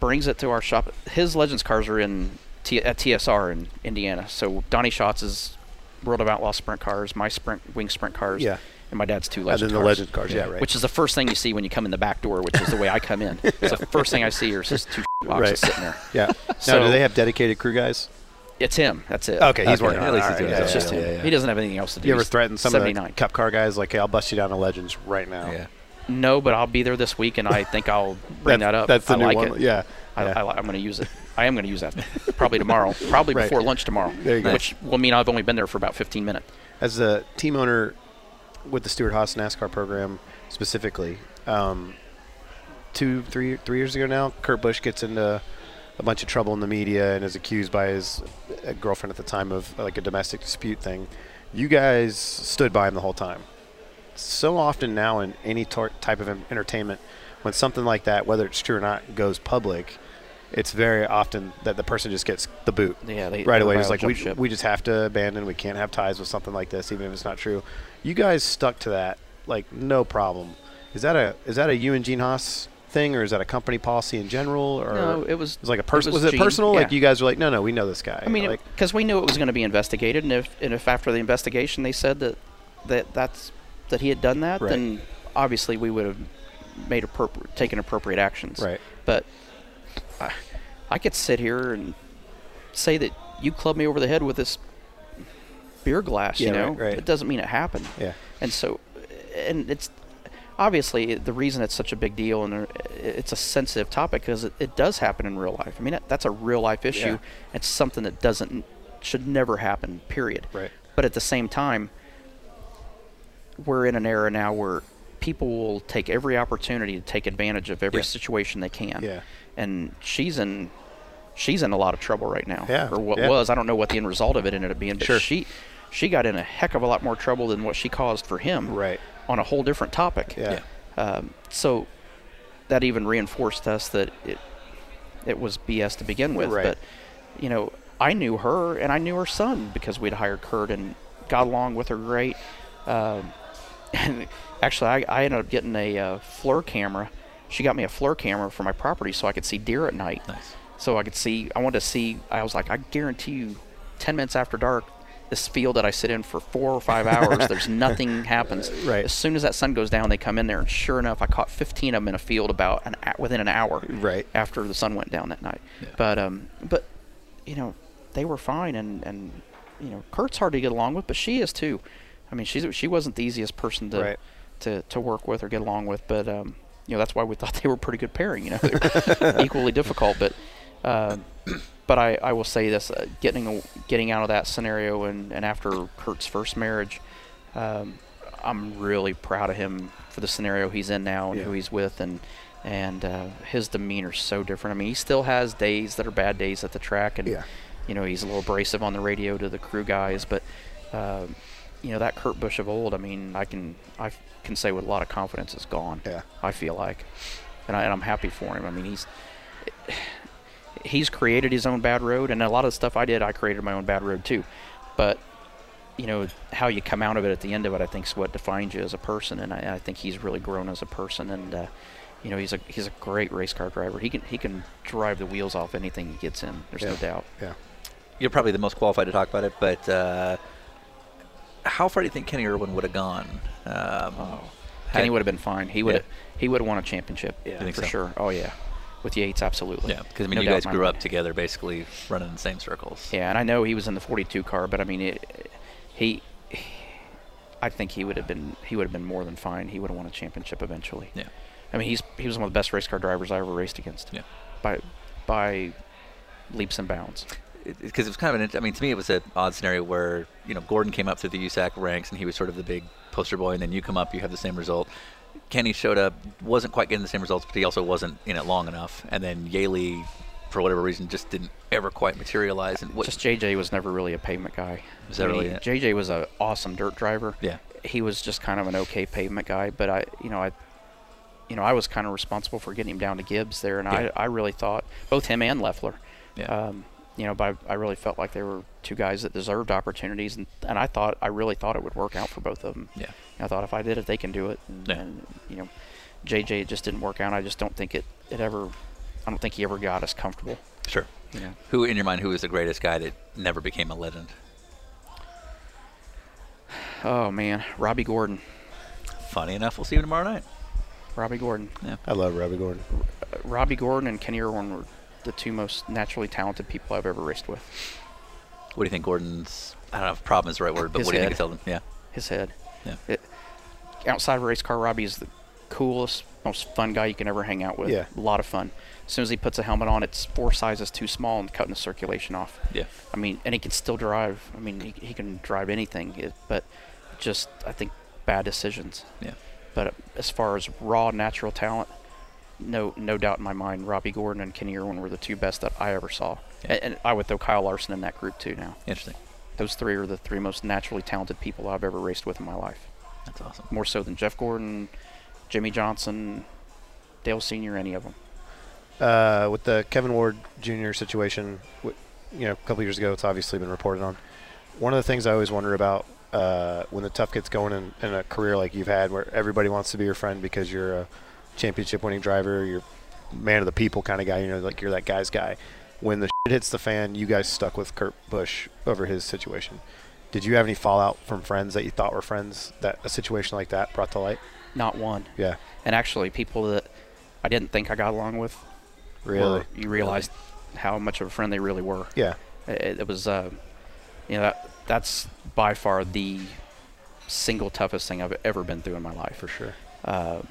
brings it to our shop. His Legends cars are in T- uh, at TSR in Indiana. So Donny Schatz's World of Outlaw sprint cars, my sprint wing sprint cars, Yeah. and my dad's two And Legends then the cars. legend cars. Yeah, right. Which is the first thing you see when you come in the back door, which is the way I come in. It's the first thing I see are just two boxes Right. sitting there. yeah. now, So- do they have dedicated crew guys? It's him. That's it. Okay, he's Okay, working at least he's doing right, his It's job. just Yeah, him. yeah. He doesn't have anything else to do. You ever He's threaten some of the cup car guys like, "Hey, I'll bust you down to legends right now"? Yeah. No, but I'll be there this week, and I think I'll bring that up. That's the I new like one. It. Yeah. I, yeah. I, li- I'm going to use it. I am going to use that probably tomorrow, probably Right. before lunch tomorrow. There you go. Which will mean I've only been there for about 15 minutes. As a team owner with the Stewart-Haas NASCAR program specifically, um, two, three, three years ago now, Kurt Busch gets into a bunch of trouble in the media and is accused by his uh, girlfriend at the time of like a domestic dispute thing. You guys stood by him the whole time. So often now in any tor- type of entertainment, when something like that, whether it's true or not, goes public, it's very often that the person just gets the boot Yeah, they right away. It's like we, ship. we just have to abandon. We can't have ties with something like this, even if it's not true. You guys stuck to that like no problem. Is that a is that a you and Gene Haas thing, or is that a company policy in general, or no, it was. it was like a person? was Was, it Gene, personal? Like you guys were like, no, no, we know this guy. I mean, like, because we knew it was going to be investigated, and if and if after the investigation they said that that that's that he had done that, Right. then obviously we would have made appropriate taken appropriate actions. right, But I, I could sit here and say that you clubbed me over the head with this beer glass. Yeah, you know, right, right. it doesn't mean it happened. yeah, And so, and it's obviously the reason it's such a big deal and uh, it's a sensitive topic because it, it does happen in real life. I mean, that, that's a real life issue. Yeah. It's something that doesn't should never happen. Period. right, But at the same time, we're in an era now where people will take every opportunity to take advantage of every Yeah. situation they can. yeah, And she's in she's in a lot of trouble right now. Yeah, Or what yeah. was. I don't know what the end result of it ended up being, but Sure. she she got in a heck of a lot more trouble than what she caused for him right, on a whole different topic. yeah, Yeah. Um, so that even reinforced us that it it was BS to begin with. Right. But you know, I knew her and I knew her son because we'd hired Kurt and got along with her great. Um, and actually, I, I ended up getting a uh, FLIR camera. She got me a FLIR camera for my property so I could see deer at night. Nice. So I could see. I wanted to see. I was like, I guarantee you, ten minutes after dark, this field that I sit in for four or five hours, there's nothing happens. Right. As soon as that sun goes down, they come in there, and sure enough, I caught 15 of them in a field about an within an hour. Right. After the sun went down that night. Yeah. But um, but you know, they were fine, and and you know, Kurt's hard to get along with, but she is too. I mean, she's she wasn't the easiest person to Right. to to work with or get along with, but um, you know, that's why we thought they were a pretty good pairing. You know, equally difficult, but. Um, but I, I will say this: uh, getting a, getting out of that scenario, and, and after Kurt's first marriage, um, I'm really proud of him for the scenario he's in now and Yeah. who he's with, and and uh, his demeanor's so different. I mean, he still has days that are bad days at the track, and Yeah. you know he's a little abrasive on the radio to the crew guys, but um, you know that Kurt Busch of old. I mean, I can I can say with a lot of confidence is gone. Yeah. I feel like, and, I, and I'm happy for him. I mean, he's he's created his own bad road, and a lot of the stuff I did, I created my own bad road too. But you know how you come out of it at the end of it, I think is what defines you as a person, and I, I think he's really grown as a person. And uh, you know, he's a he's a great race car driver. He can he can drive the wheels off anything he gets in. There's no doubt. yeah. You're probably the most qualified to talk about it, but uh, how far do you think Kenny Irwin would have gone? Um, Oh, Kenny would have been fine. He would Yeah. have he would have won a championship Yeah. For so? sure. Oh yeah, with Yates absolutely. Yeah, because I mean, No you guys grew up together, basically running in the same circles. Yeah, and I know he was in the 42 car, but I mean, it, he, I think he would have been he would have been more than fine. He would have won a championship eventually. Yeah. I mean, he's he was one of the best race car drivers I ever raced against. Yeah. By by leaps and bounds. because it, was kind of an. I mean, to me, it was an odd scenario where you know Gordon came up through the USAC ranks and he was sort of the big poster boy, and then you come up, you have the same result. Kenny showed up, wasn't quite getting the same results, but he also wasn't in it long enough. And then Yeley, for whatever reason, just didn't ever quite materialize. And what? Just JJ was never really a pavement guy. Is that I mean, really it? JJ was an awesome dirt driver. yeah, He was just kind of an okay pavement guy, but I, you know, I, you know, I was kind of responsible for getting him down to Gibbs there, and Yeah. I, I really thought both him and Leffler. yeah, Um, you know, but I, I really felt like they were two guys that deserved opportunities, and, and I thought I really thought it would work out for both of them. yeah. I thought if I did it, they can do it. And, Yeah. and you know, JJ it just didn't work out. I just don't think it it ever. I don't think he ever got us comfortable. Sure. You know, Who in your mind? Who is the greatest guy that never became a legend? oh man, Robby Gordon, Funny enough, we'll see you tomorrow night. Robby Gordon, Yeah. I love Robby Gordon. uh, Robby Gordon and Kenny Irwin were the two most naturally talented people I've ever raced with. What do you think Gordon's? I don't know if problem is the right word, but His what do you think head. it's held him? Yeah, His head. Yeah. It, outside of race car, Robby is the coolest, most fun guy you can ever hang out with. Yeah. A lot of fun. As soon as he puts a helmet on, it's four sizes too small and cutting the circulation off. Yeah. I mean, and he can still drive. I mean, he, he can drive anything, it, but just I think bad decisions. Yeah. But as far as raw natural talent, no no doubt in my mind, Robby Gordon and Kenny Irwin were the two best that I ever saw. Yeah. And, and I would throw Kyle Larson in that group too. Now, Interesting. Those three are the three most naturally talented people I've ever raced with in my life. That's awesome. More so than Jeff Gordon, Jimmie Johnson, Dale Senior, any of them. uh, with the Kevin Ward Jr. situation, you know, a couple years ago, it's obviously been reported on. One of the things I always wonder about uh, when the tough gets going in, in a career like you've had, where everybody wants to be your friend because you're a championship-winning driver, you're man of the people kind of guy, you know, like you're that guy's guy. When the shit hits the fan, you guys stuck with Kurt Busch over his situation. Did you have any fallout from friends that you thought were friends that a situation like that brought to light? Not one. Yeah, And actually, people that I didn't think I got along with, really. you realized how much of a friend they really were. Yeah, It, it was, uh, you know, that, that's by far the single toughest thing I've ever been through in my life. for sure. Uh,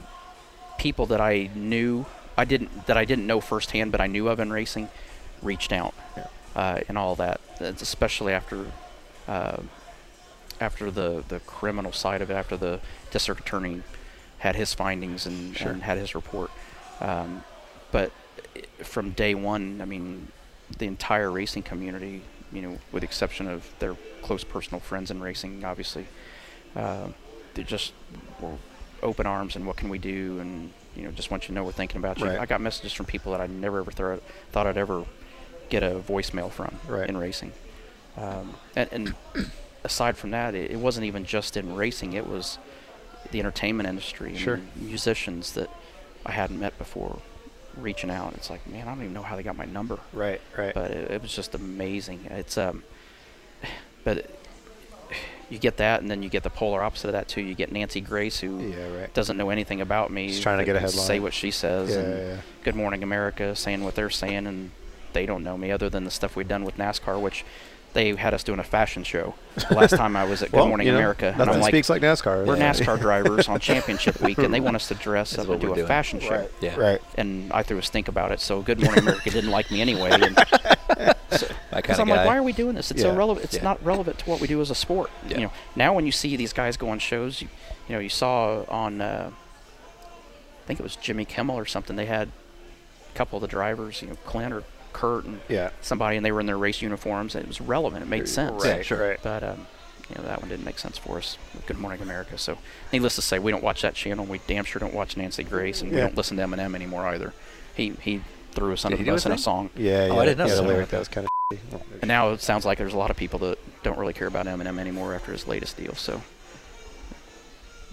people that I knew, I didn't that I didn't know firsthand, but I knew of in racing, reached out, Yeah. uh, and all that. That's especially after, uh, after the the criminal side of it, after the district attorney had his findings and, Sure. and had his report. Um, but from day one, I mean, the entire racing community, you know, with the exception of their close personal friends in racing, obviously, uh, they just were open arms and what can we do and you know just want you to know we're thinking about you. Right. I got messages from people that I never ever thought I'd ever get a voicemail from Right. in racing. Um, and, and aside from that, it, it wasn't even just in racing; it was the entertainment industry, and Sure. musicians that I hadn't met before reaching out. It's like, man, I don't even know how they got my number Right, right. but it, it was just amazing. It's um, but you get that, and then you get the polar opposite of that too. You get Nancy Grace, who yeah, right. doesn't know anything about me. Just trying to get a can Say what she says. Yeah, yeah. Good Morning America, saying what they're saying, and they don't know me other than the stuff we've done with NASCAR, which they had us doing a fashion show. Last time I was at Good Well, Morning you know, America, and Nothing I'm like, speaks like NASCAR. we're Yeah. NASCAR drivers on championship week, and they want us to dress That's up and do a doing. fashion show. Right, Yeah. right. And I threw a stink about it. So Good Morning America didn't like me anyway. And That because I'm of like, why are we doing this? It's Yeah. irrelevant. It's Yeah. not relevant to what we do as a sport. Yeah. You know, now when you see these guys go on shows, you, you know, you saw on, uh, I think it was Jimmy Kimmel or something. They had a couple of the drivers, you know, Clint or Kurt and Yeah. somebody, and they were in their race uniforms. And it was relevant. It made sense. Right, Yeah, sure. right. But um, you know, that one didn't make sense for us. Good Morning America. So, needless to say, we don't watch that channel. We damn sure don't watch Nancy Grace, and we don't listen to Eminem anymore either. He he threw us under Did the bus in a song. Yeah, yeah. Oh, I didn't know yeah, the that. lyric that was kind of. And now it sounds like there's a lot of people that don't really care about Eminem anymore after his latest deal. So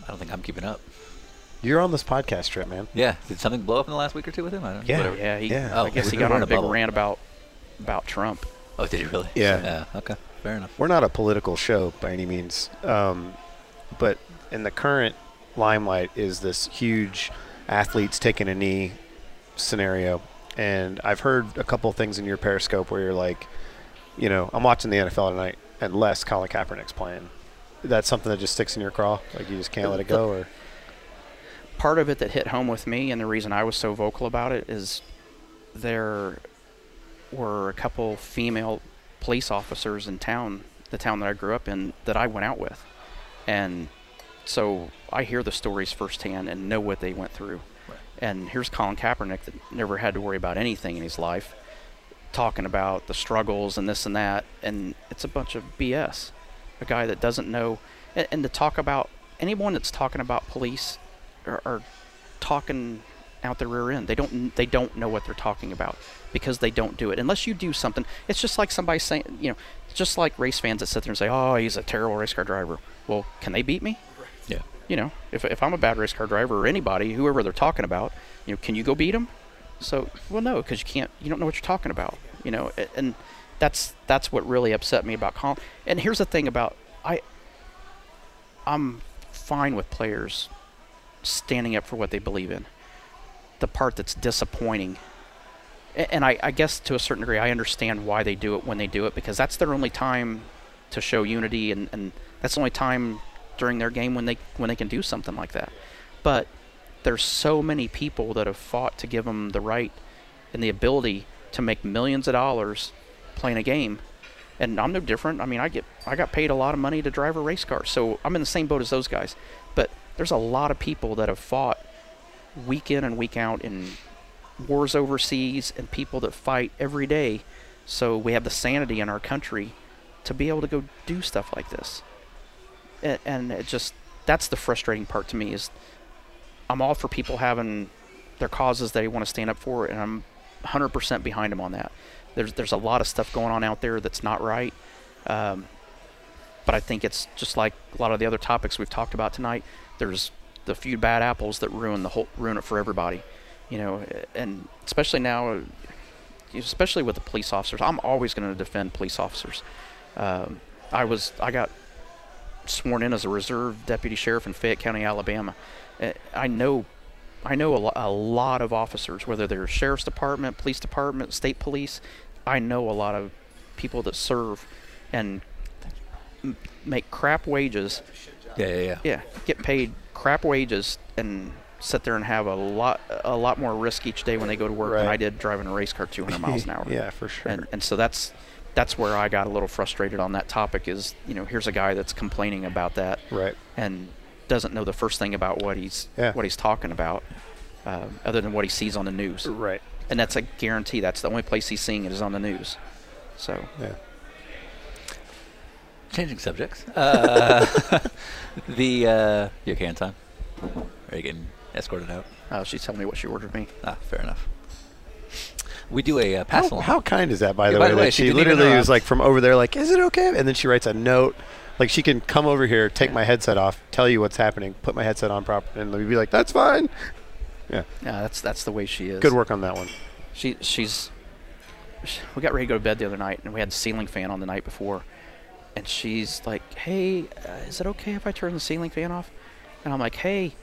I don't think I'm keeping up. You're on this podcast trip, man. Yeah. Did something blow up in the last week or two with him? I don't Yeah. Whatever. yeah, he, Yeah. Oh, I guess he got on a a big rant about about Trump. Oh, did he really? Yeah. Yeah. Okay. Fair enough. We're not a political show by any means, um, but in the current limelight is this huge athletes taking a knee scenario, and I've heard a couple things in your Periscope where you're like, you know, I'm watching the NFL tonight, unless Colin Kaepernick's playing. That's something that just sticks in your craw, like you just can't let it go, or Part of it that hit home with me, and the reason I was so vocal about it, is there were a couple female police officers in town, the town that I grew up in, that I went out with, and so I hear the stories firsthand and know what they went through. Right. And here's Colin Kaepernick that never had to worry about anything in his life, talking about the struggles and this and that, and it's a bunch of BS. A guy that doesn't know, and, and to talk about anyone that's talking about police are, are talking out the rear end. They don't they don't know what they're talking about because they don't do it. Unless you do something, it's just like somebody saying, you know, just like race fans that sit there and say, "Oh, he's a terrible race car driver." Well, can they beat me? Yeah. You know, if if I'm a bad race car driver or anybody, whoever they're talking about, you know, can you go beat them? So, well, no, because you can't. You don't know what you're talking about. You know, and that's that's what really upset me about Colin. And here's the thing about I. I'm fine with players standing up for what they believe in. The part that's disappointing, and I, I guess to a certain degree, I understand why they do it when they do it because that's their only time to show unity, and, and that's the only time during their game when they when they can do something like that. But there's so many people that have fought to give them the right and the ability to make millions of dollars playing a game. And I'm no different. I mean, I get I got paid a lot of money to drive a race car, so I'm in the same boat as those guys. There's a lot of people that have fought week in and week out in wars overseas and people that fight every day. So we have the sanity in our country to be able to go do stuff like this. And, and it just that's the frustrating part to me is i'm all for people having their causes they want to stand up for and i'm 100% behind them on that. There's there's a lot of stuff going on out there that's not right. Um, but i think it's just like a lot of the other topics we've talked about tonight there's the few bad apples that ruin the whole ruin it for everybody you know, and especially now, especially with the police officers, I'm always going to defend police officers. Um, I was I got sworn in as a reserve deputy sheriff in Fayette County, Alabama. Uh, I know I know a, lo- a lot of officers, whether they're sheriff's department, police department, state police. I know a lot of people that serve and make crap wages. Yeah, yeah, yeah. Yeah, get paid crap wages and sit there and have a lot a lot more risk each day when they go to work than I did driving a race car 200 miles an hour. yeah, for sure. And and so that's that's where I got a little frustrated on that topic. Is you know here's a guy that's complaining about that right. and doesn't know the first thing about what he's Yeah. what he's talking about, um, other than what he sees on the news. Right. And that's a guarantee. That's the only place he's seeing it is on the news. So Yeah. Changing subjects. Uh, the uh, you okay on time? Are you getting escorted out? Oh, she's telling me what she ordered me. Ah, fair enough. We do a uh, pass How, along. how kind is that, by Yeah, the by way? the that way, she, she literally was like from over there, like, "Is it okay?" And then she writes a note, like she can come over here, take Yeah. my headset off, tell you what's happening, put my headset on proper, and we'd be like, "That's fine." Yeah, Yeah, that's that's the way she is. good work on that one. She she's sh- we got ready to go to bed the other night and we had the ceiling fan on the night before and she's like hey uh, is it okay if i turn the ceiling fan off and i'm like hey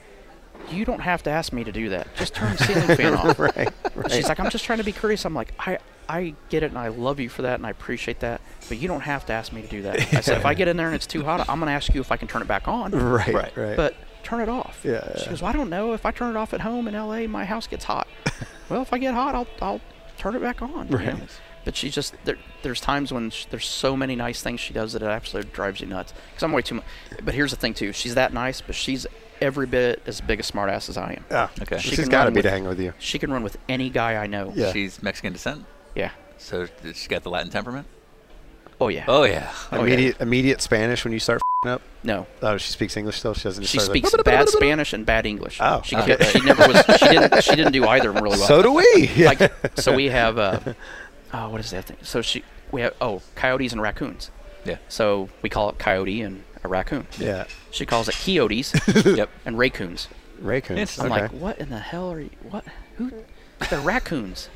you don't have to ask me to do that just turn the ceiling fan off right, right. she's like i'm just trying to be courteous i'm like i i get it and i love you for that and i appreciate that but you don't have to ask me to do that i said if i get in there and it's too hot i'm going to ask you if i can turn it back on right, Right. right, but turn it off. Yeah, She yeah. goes, well, I don't know. If I turn it off at home in LA, my house gets hot. well, if I get hot, I'll I'll turn it back on. you Right. know? But she just there, there's times when sh- there's so many nice things she does that it absolutely drives you nuts. Because I'm way too much. But here's the thing too. She's that nice, but she's every bit as big a smartass as I am. Ah, Okay. She She's can got to be with- to hang with you. She can run with any guy I know. Yeah. She's Mexican descent, Yeah. so she's got the Latin temperament. Oh yeah. Oh yeah. Oh, yeah. immediate, immediate Spanish when you start f***ing up. No. Oh, she speaks English still. She doesn't. just She start speaks like, bad Spanish and bad English. Oh, She, okay. she never was. She didn't. She didn't do either of them really well. So do we. Yeah. like so we have uh, oh what is that thing? So she we have oh coyotes and raccoons. Yeah. So we call it coyote and a raccoon. yeah. She calls it coyotes yep. and raccoons. Raccoons. I'm Okay. like, what in the hell are you? What? Who? They're raccoons.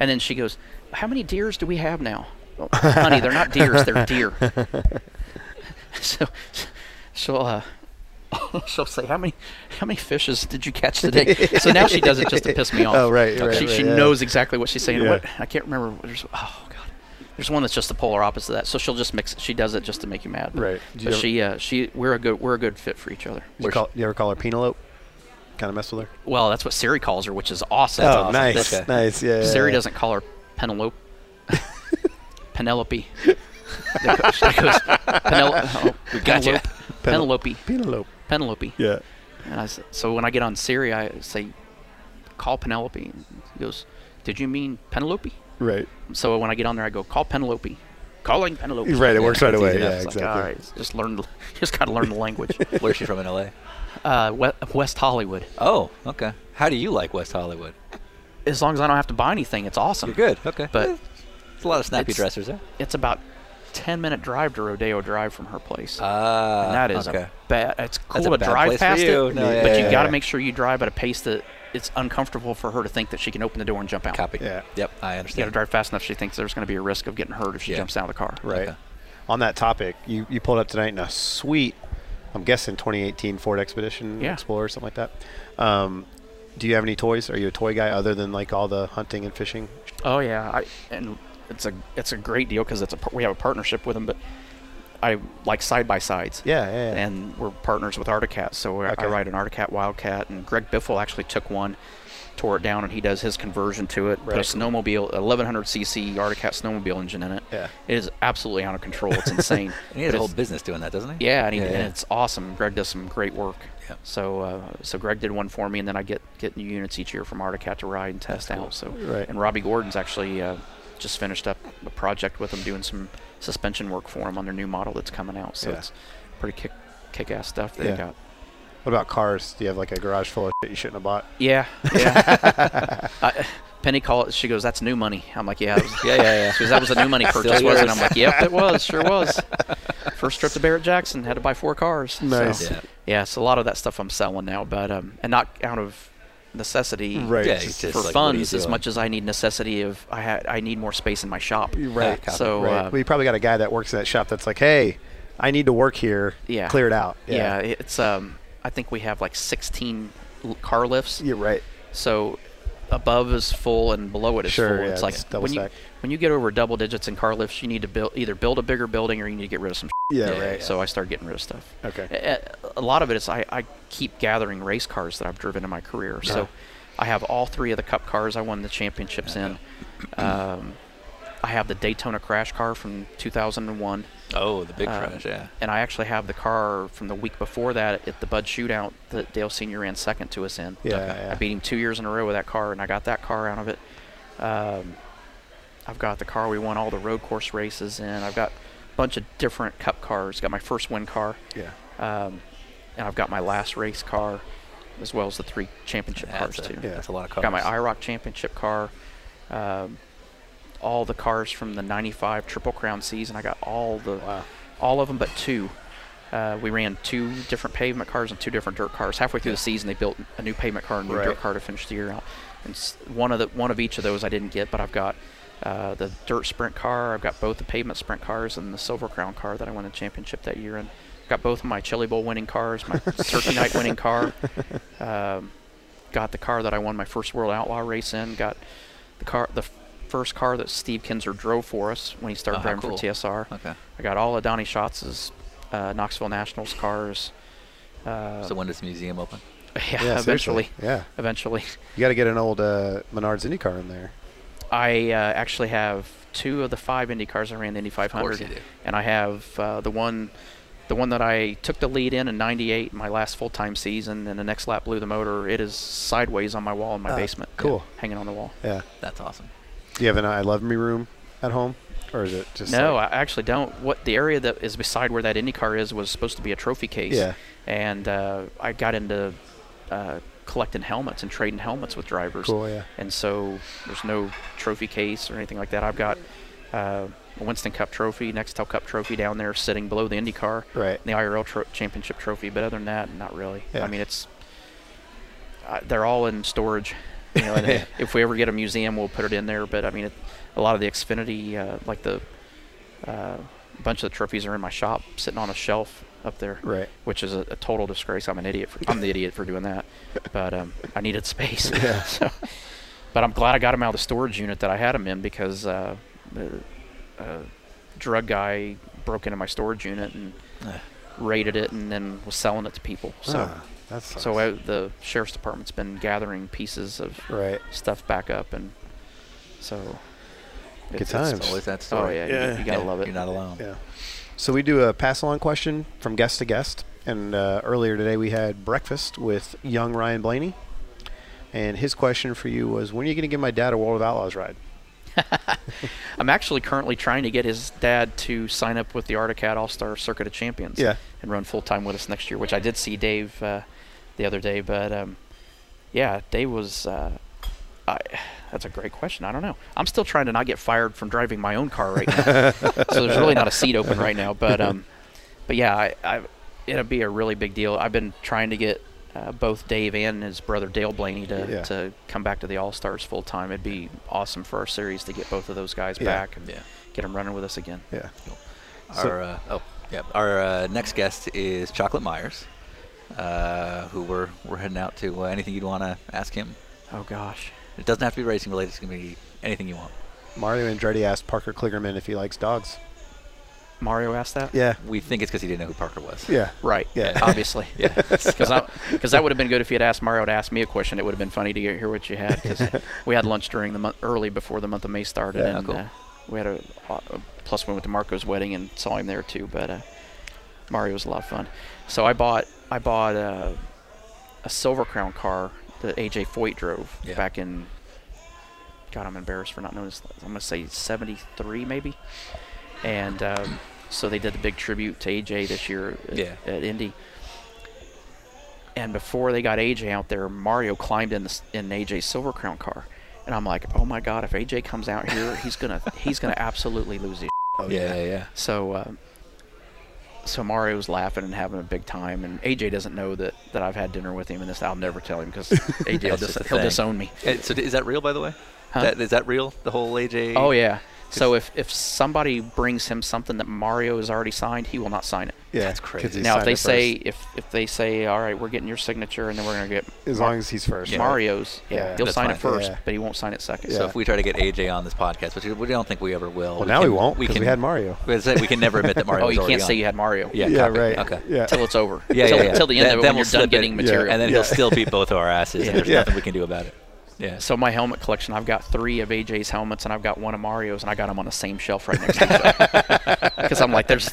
And then she goes, how many deers do we have now? "Well, honey, they're not deers. They're deer. so she'll uh, she'll say, how many how many fishes did you catch today? so now she does it just to piss me off. Oh, right, right, She, right, she yeah. knows exactly what she's saying. Yeah. What I can't remember. There's, oh god. There's one that's just the polar opposite of that. So she'll just mix. She does it just to make you mad. But, Right. Do But she, uh, she, we're a good, we're a good fit for each other. You, call, you ever call her Penelope? Kind of mess with her. Well, that's what Siri calls her, which is awesome. oh, awesome. nice, nice. Yeah. Siri yeah. doesn't call her Penelope. Penelope. She Penel- oh, We got you. Penelope. Penelope. Penelope. Penelope. Yeah. And I s so when I get on Siri, I say, call Penelope. And he goes, did you mean Penelope? Right. So when I get on there, I go, call Penelope. Calling Penelope. Right. It works right away. easy Yeah. enough. It's like, Exactly. all right, just learn. Just got to learn the language. Where's she from in LA? Uh, West Hollywood. Oh, okay. How do you like West Hollywood? As long as I don't have to buy anything, it's awesome. You're good. Okay. But There's a lot of snappy it's- dressers there. It's about ten minute drive to Rodeo Drive from her place. Ah, and that is okay. a bad. It's cool a to drive past you. it, No, yeah, but yeah, you yeah, got to yeah. make sure you drive at a pace that it's uncomfortable for her to think that she can open the door and jump out. Copy. Yeah. Yep. I understand. You got to drive fast enough she thinks there's going to be a risk of getting hurt if she Yeah. jumps out of the car. Right. Okay. On that topic, you, you pulled up tonight in a sweet, I'm guessing 2018 Ford Expedition Yeah. Explorer, something like that. Um, do you have any toys? Are you a toy guy other than like all the hunting and fishing? Oh yeah, I, and it's a it's a great deal because it's a we have a partnership with them. But I like side by sides. Yeah, yeah, yeah. And we're partners with Arctic Cat, so I- Okay. I ride an Arctic Cat Wildcat, and Greg Biffle actually took one, tore it down, and he does his conversion to it. Put a snowmobile, 1100cc Arctic Cat snowmobile engine in it. Yeah. It is absolutely out of control. It's insane. And he has But a whole business doing that, doesn't he? yeah, and, he, Yeah, and it's awesome. Greg does some great work. Yeah. So, uh, so Greg did one for me, and then I get get new units each year from Arctic Cat to ride and test out. So, Right. and Robby Gordon's actually uh, just finished up a project with them doing some suspension work for them on their new model that's coming out. So Yeah. it's pretty kick kick ass stuff they Yeah. got. What about cars? Do you have like a garage full of shit you shouldn't have bought? Yeah, yeah. I, Penny called. She goes, "That's new money." I'm like, "Yeah, that was, Yeah, yeah, yeah. She goes, "That was a new money purchase, wasn't?" it?" I'm like, "Yep, it was. Sure was." First trip to Barrett Jackson, had to buy four cars. So, Nice. Yeah. yeah, so a lot of that stuff I'm selling now, but um, and not out of necessity Right. Yeah, Just for like, what are you funds as much as I need necessity of I ha- I need more space in my shop. Right. copy. So right. uh, well, you probably got a guy that works in that shop that's like, hey, I need to work here. Yeah. Clear it out. yeah. it's um I think we have like 16 l- car lifts. You're right. So above is full and below it is Sure, full. yeah, it's like it's double when you when you get over double digits in car lifts, you need to build either build a bigger building or you need to get rid of some. Yeah, Yeah, right. yeah. So I started getting rid of stuff. Okay. A- A lot of it is I, I keep gathering race cars that I've driven in my career. Yeah. So I have all three of the Cup cars I won the championships in. Um, I have the Daytona crash car from 2001. Oh, the big Uh, crash, yeah. And I actually have the car from the week before that at the Bud Shootout that Dale Senior ran second to us in. Yeah, Okay. yeah. I beat him two years in a row with that car, and I got that car out of it. Um, I've got the car we won all the road course races in. I've got a bunch of different Cup cars. Got my first win car, yeah. um, and I've got my last race car, as well as the three championship Yeah, cars a, too. Yeah. That's a lot of cars. Got my IROC championship car. Um, all the cars from the '95 Triple Crown season. I got all the Wow. all of them but two. Uh, we ran two different pavement cars and two different dirt cars. Halfway through the season, they built a new pavement car and a new Right. dirt car to finish the year out. And one of the one of each of those I didn't get, but I've got uh, the dirt sprint car. I've got both the pavement sprint cars and the silver crown car that I won the championship that year. And got both of my Chili Bowl winning cars, my Turkey Night winning car. Um, got the car that I won my first World Outlaw race in. Got the car, the f- first car that Steve Kinser drove for us when he started Ah, driving cool. for TSR. Okay. I got all of Donny Schatz's uh, Knoxville Nationals cars. Uh, So when does the museum open? yeah, Yeah, seriously. eventually, Yeah. eventually. You got to get an old uh, Menards Indy car in there. I uh, actually have two of the five Indy cars I ran the Indy 500, course you do. and I have uh, the one, the one that I took the lead in in '98, my last full-time season, and the next lap blew the motor. It is sideways on my wall in my Ah, basement, cool. hanging on the wall. Yeah. That's awesome. Do you have an I Love Me room at home? Or is it just. No, like- I actually don't. What the area that is beside where that Indy car is was supposed to be a trophy case. Yeah. And uh, I got into uh, collecting helmets and trading helmets with drivers. Cool, yeah. And so there's no trophy case or anything like that. I've got uh, a Winston Cup trophy, Nextel Cup trophy down there sitting below the Indy car. Right. The IRL tro- championship trophy, but other than that, not really. Yeah. I mean, it's uh, they're all in storage. You know, if we ever get a museum, we'll put it in there. But I mean, it, a lot of the Xfinity, uh, like the uh, bunch of the trophies are in my shop, sitting on a shelf up there, Right. which is a, a total disgrace. I'm an idiot. For, I'm the idiot for doing that, but um, I needed space. Yeah. so, but I'm glad I got them out of the storage unit that I had them in because uh, the uh, drug guy broke into my storage unit and Eh. raided it and then was selling it to people. So. Ah, that's So uh, the sheriff's department's been gathering pieces of Right. stuff back up, and so Good it's- times. It's always that Oh story. yeah, you- You, gotta Yeah, love it. You're not alone. Yeah. So we do a pass along question from guest to guest. And uh, earlier today we had breakfast with young Ryan Blaney. And his question for you was when are you going to give my dad a World of Outlaws ride? I'm actually currently trying to get his dad to sign up with the Arctic Cat All Star Circuit of Champions. Yeah. And run full time with us next year, which I did see Dave uh, the other day. But um, yeah, Dave was. Uh, I, that's a great question. I don't know. I'm still trying to not get fired from driving my own car right now. so there's really not a seat open right now. But um, but yeah, I, I it'll be a really big deal. I've been trying to get uh, both Dave and his brother Dale Blaney to, Yeah. to come back to the All Stars full time. It'd be awesome for our series to get both of those guys Yeah. back and Yeah. get them running with us again. Yeah. So- Our uh, oh yeah, our uh, next guest is Chocolate Myers, uh, who we're we're heading out to. Uh, anything you'd want to ask him? Oh gosh. It doesn't have to be racing related. It's gonna be anything you want. Mario Andretti asked Parker Kligerman if he likes dogs. Mario asked that? Yeah. We think it's because he didn't know who Parker was. Yeah. Right. Yeah. Obviously. Yeah. Because that would have been good if he had asked Mario to ask me a question. It would have been funny to hear what you had. Because we had lunch during the month early before the month of May started, Yeah. and Cool. uh, we had a, a plus we went to Marco's wedding and saw him there too. But uh, Mario was a lot of fun. So I bought I bought uh, a Silver Crown car that AJ Foyt drove Yeah. back in. God, I'm embarrassed for not knowing this. I'm gonna say '73 maybe, and um, so they did the big tribute to AJ this year at, Yeah. at Indy. And before they got AJ out there, Mario climbed in the, in AJ's Silver Crown car, and I'm like, oh my God, if AJ comes out here, he's gonna he's gonna absolutely lose his. Oh, yeah, yeah, yeah. So, uh, so Mario's laughing and having a big time, and AJ doesn't know that, that I've had dinner with him, and this I'll never tell him because AJ will dis- he'll thing. disown me. So is that real, by the way? Huh? That, is that real? The whole AJ? Oh yeah. So if, if somebody brings him something that Mario has already signed, he will not sign it. Yeah. That's crazy. 'cause he now, if they say first. if if they say, all right, we're getting your signature, and then we're gonna get as Mar- long as he's first. Yeah. Mario's, yeah, Yeah. he'll That's sign it first, Yeah. but he won't sign it second. So if we try to get AJ on this podcast, which we don't think we ever will. Well, now we won't because we, can- had Mario. we can never admit that Mario Oh, was you can't say on. you had Mario. Yeah, Yeah, copy. right. Okay. Yeah. Till it's over. Yeah, till, yeah, yeah. till the end Then- of it then when we'll you're done getting material. And then he'll still beat both of our asses, and there's nothing we can do about it. Yeah. So my helmet collection, I've got three of AJ's helmets, and I've got one of Mario's, and I got them on the same shelf right next to each other. Because I'm like, there's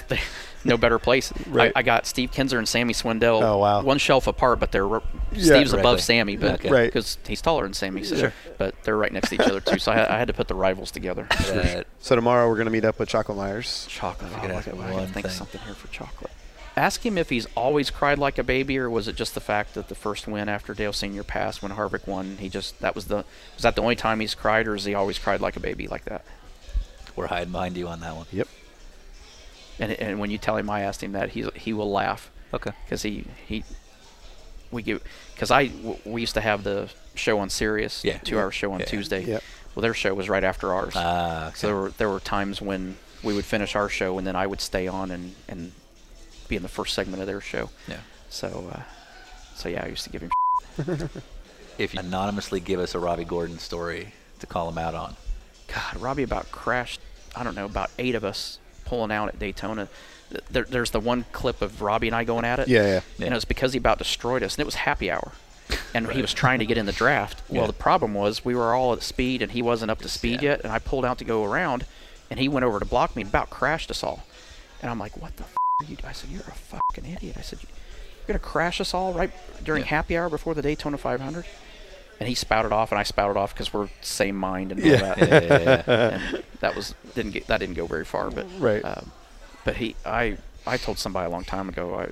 no better place. Right. I, I got Steve Kinser and Sammy Swindell, Oh, wow. one shelf apart, but they're r- Yeah. Steve's above Directly. Sammy, but Okay. Right. because he's taller than Sammy, so, Sure. but they're right next to each other too. So I, I had to put the rivals together. That- So tomorrow we're gonna meet up with Chocolate Myers. Chocolate. I Oh, could look at- I one gotta think of thing. something here for chocolate. Ask him if he's always cried like a baby, or was it just the fact that the first win after Dale Senior passed, when Harvick won, he just that was the was that the only time he's cried, or has he always cried like a baby like that? we're hiding behind you on that one. Yep. And and when you tell him I asked him that, he he will laugh Okay. because he he we give because I we used to have the show on Sirius, Yeah. two hour show on Yeah. Tuesday. Yep. Well, their show was right after ours. Ah, So there were there were times when we would finish our show and then I would stay on and, and be in the first segment of their show. yeah. So uh, so yeah, I used to give him. If you anonymously give us a Robby Gordon story to call him out on, God, Robby about crashed. I don't know about eight of us pulling out at Daytona. There, there's the one clip of Robby and I going at it. Yeah, yeah. Yeah. And it was because he about destroyed us, and it was happy hour. And he was trying to get in the draft. Well, Yeah. the problem was we were all at speed, and he wasn't up to speed Yeah. yet. And I pulled out to go around, and he went over to block me and about crashed us all. And I'm like, "What the f- are you?" I said, "You're a fucking idiot." I said, "You're gonna crash us all right during Yeah. happy hour before the Daytona 500." And he spouted off, and I spouted off because we're same mind and all Yeah. that. Yeah, yeah, yeah, yeah. and that was didn't get that didn't go very far, but Right. um, but he, I, I told somebody a long time ago, I,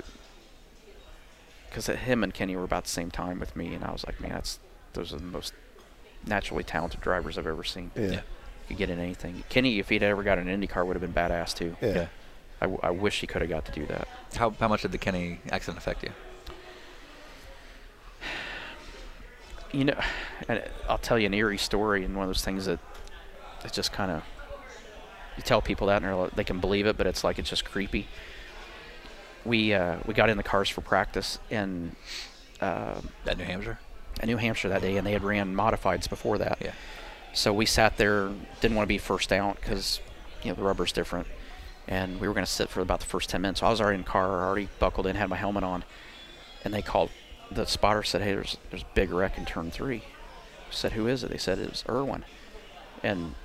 because him and Kenny were about the same time with me, and I was like, man, that's those are the most naturally talented drivers I've ever seen. Yeah. Yeah. Could get in anything. Kenny, if he'd ever got an IndyCar, would have been badass too. Yeah. Yeah. I, I wish he could have got to do that. how how much did the Kenny accident affect you? You know, and I'll tell you an eerie story, and one of those things that it's just kind of you tell people that and they can believe it, but it's like it's just creepy. We uh, we got in the cars for practice in uh, At New Hampshire? in New Hampshire that day, and they had ran modifieds before that. Yeah. So we sat there, didn't want to be first out because you know the rubber's different, and we were going to sit for about the first ten minutes. So I was already in the car, already buckled in, had my helmet on, and they called. The spotter said, "Hey, there's there's big wreck in turn three." I said, "Who is it?" They said it was Irwin, and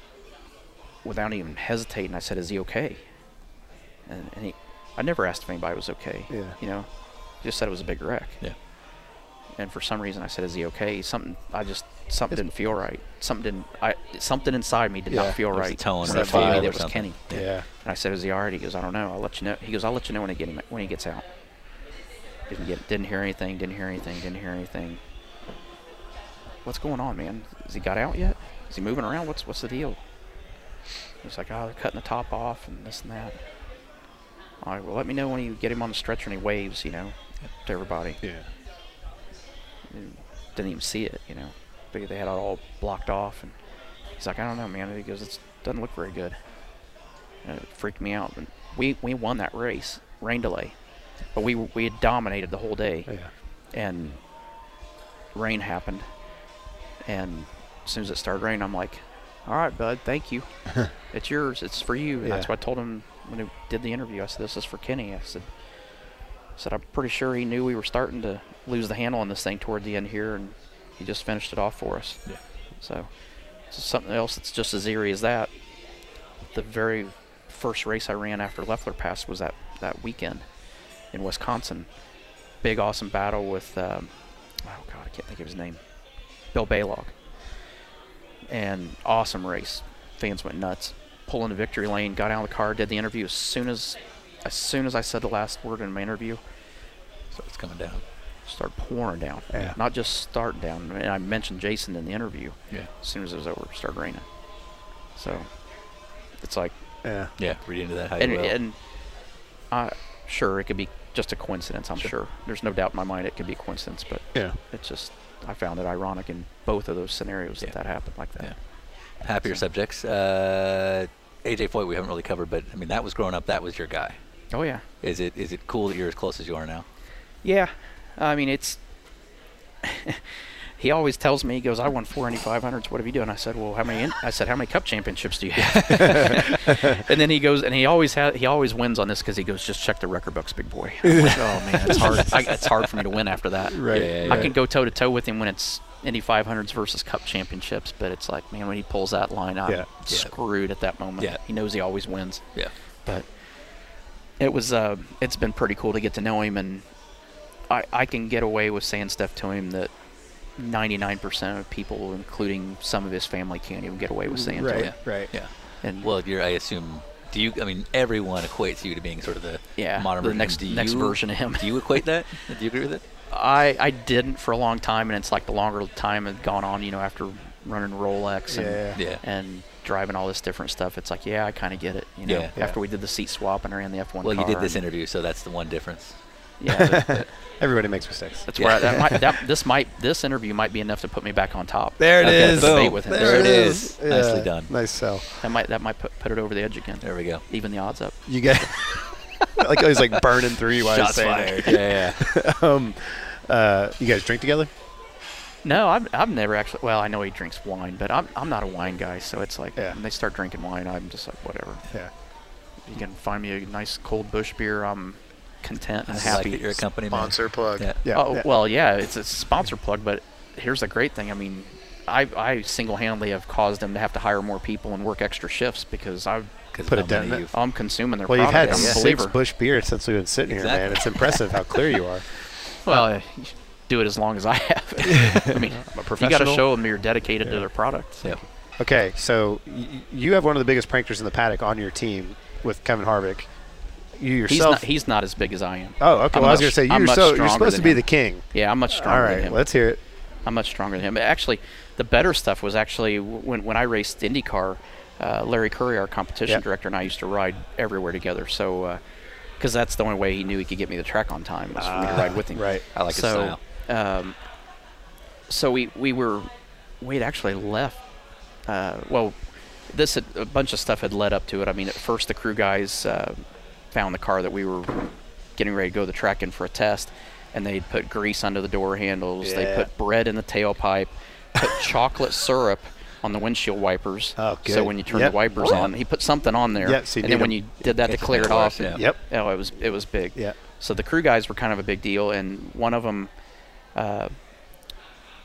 without even hesitating, I said, "Is he okay?" And, and he, I never asked if anybody was okay. Yeah. You know, just said it was a big wreck Yeah. and for some reason I said, "Is he okay?" Something I just something didn't feel right. Something didn't I something inside me did Yeah, not feel there was a right. tone when or he me that it was something. Kenny. Yeah. And I said, "Is he right?" He goes, "I don't know. I'll let you know." He goes, "I'll let you know when he get him, when he gets out." Didn't get didn't hear anything. Didn't hear anything. Didn't hear anything. What's going on, man? Has he got out yet? Is he moving around? What's what's the deal? He's like, "Oh, they're cutting the top off and this and that." All right, well, let me know when you get him on the stretcher and he waves, you know, to everybody Yeah. didn't even see it, you know. They, they had it all blocked off, and he's like, I don't know, man. He goes, it doesn't look very good. And it freaked me out. But we we won that race, rain delay, but we we had dominated the whole day, Yeah. and rain happened, and as soon as it started raining, I'm like, all right, bud, thank you. it's yours. It's for you. And that's what I told him when he did the interview. I said, "This is for Kenny." I said, I "said I'm pretty sure he knew we were starting to lose the handle on this thing toward the end here, and he just finished it off for us." Yeah. So, so something else that's just as eerie as that. The very first race I ran after Leffler passed was that that weekend in Wisconsin. Big awesome battle with um, oh god I can't think of his name. Bill Balog. And awesome race. Fans went nuts. Pulling the victory lane, got out of the car, did the interview as soon as as soon as I said the last word in my interview, So it's coming down. Started pouring down. Yeah. Not just starting down. And I mentioned Jason in the interview. Yeah. As soon as it was over, it started raining. So it's like Yeah. Yeah. Read into that how and you will. and uh, sure it could be just a coincidence. I'm Sure. sure. There's no doubt in my mind it could be a coincidence, but Yeah. it's just I found it ironic in both of those scenarios Yeah. that that happened like that. Yeah. Happier subjects. Uh, AJ Foyt we haven't really covered, but I mean that was growing up. That was your guy. Oh yeah. Is it is it cool that you're as close as you are now? Yeah, I mean it's. he always tells me he goes, "I won four Indy 500s. What have you done?" I said, "Well, how many?" In-? I said, "How many Cup championships do you have?" and then he goes, and he always ha- he always wins on this because he goes, "Just check the record books, big boy." I'm like, oh man, it's hard. I, it's hard for me to win after that. Right. Yeah, yeah, I can go toe to toe with him when it's Indy 500s versus Cup championships, but it's like, man, when he pulls that line, I'm Yeah. Yeah. screwed at that moment. Yeah. He knows he always wins Yeah. but it was uh, it's been pretty cool to get to know him and I, I can get away with saying stuff to him that 99% of people including some of his family can't even get away with saying to Right. him Right. Yeah. and Well, you're. I assume. Do you? I mean, everyone equates you to being sort of the yeah modern the version. next do next you, version of him Do you equate that? Do you agree with it? I, I didn't for a long time and it's like the longer time had gone on you know after running Rolex and Yeah. Yeah. and driving all this different stuff it's like yeah I kind of get it you know Yeah. after we did the seat swap and I ran the F1 Well, you did this interview, so that's the one difference. Yeah Everybody makes mistakes. That's Yeah. where I, that might, that, this might this interview might be enough to put me back on top. There it Okay, is. boom. Debate with him. There it is. Yeah. Nicely done. Nice sell. That might that might put, put it over the edge again. There we go. Even the odds up. You get like he's like burning through you while he's Shots saying fired. it. Yeah, yeah. um, uh, you guys drink together? No, I've, I've never actually. Well, I know he drinks wine, but I'm I'm not a wine guy. So it's like Yeah. when they start drinking wine, I'm just like whatever. Yeah. You can find me a nice cold Busch beer. I'm content and happy. like that you're a company man. Sponsor plug. Yeah. Yeah. oh yeah. well, yeah, it's a sponsor plug, but here's the great thing. I mean, I I single-handedly have caused them to have to hire more people and work extra shifts because I Because Put of a how dent in many it. you've- I'm consuming their Well, you've had product. I'm six believer. Busch beers since we've been sitting here, man. It's impressive how clear you are. Well, uh, do it as long as I have. I mean, you got to show them you're dedicated to their product. Yeah. Okay, so y- you have one of the biggest pranksters in the paddock on your team with Kevin Harvick. You He's yourself. not. He's not as big as I am. oh, okay. I'm Well, I was going to say you're so you're supposed to be him. the king. Yeah, I'm much All stronger than him. let's hear it. I'm much stronger than him. Actually, the better stuff was actually when when I raced IndyCar. Uh, Larry Curry, our competition Yep. director, and I used to ride everywhere together. So, because that's the only way he knew he could get me the track on time was for me to ride with him. Ah, Right. I like his so, style. Um, so we we were we had actually left. Uh, well, this had, a bunch of stuff had led up to it. I mean, at first the crew guys uh, found the car that we were getting ready to go to the track in for a test, and they put grease under the door handles. They put bread in the tailpipe, put chocolate syrup on the windshield wipers. Oh, So when you turn Yep. the wipers on, he put something on there. And then when you did that to clear it off, yeah. Yep. oh, it was it was big. Yeah. So the crew guys were kind of a big deal, and one of them uh,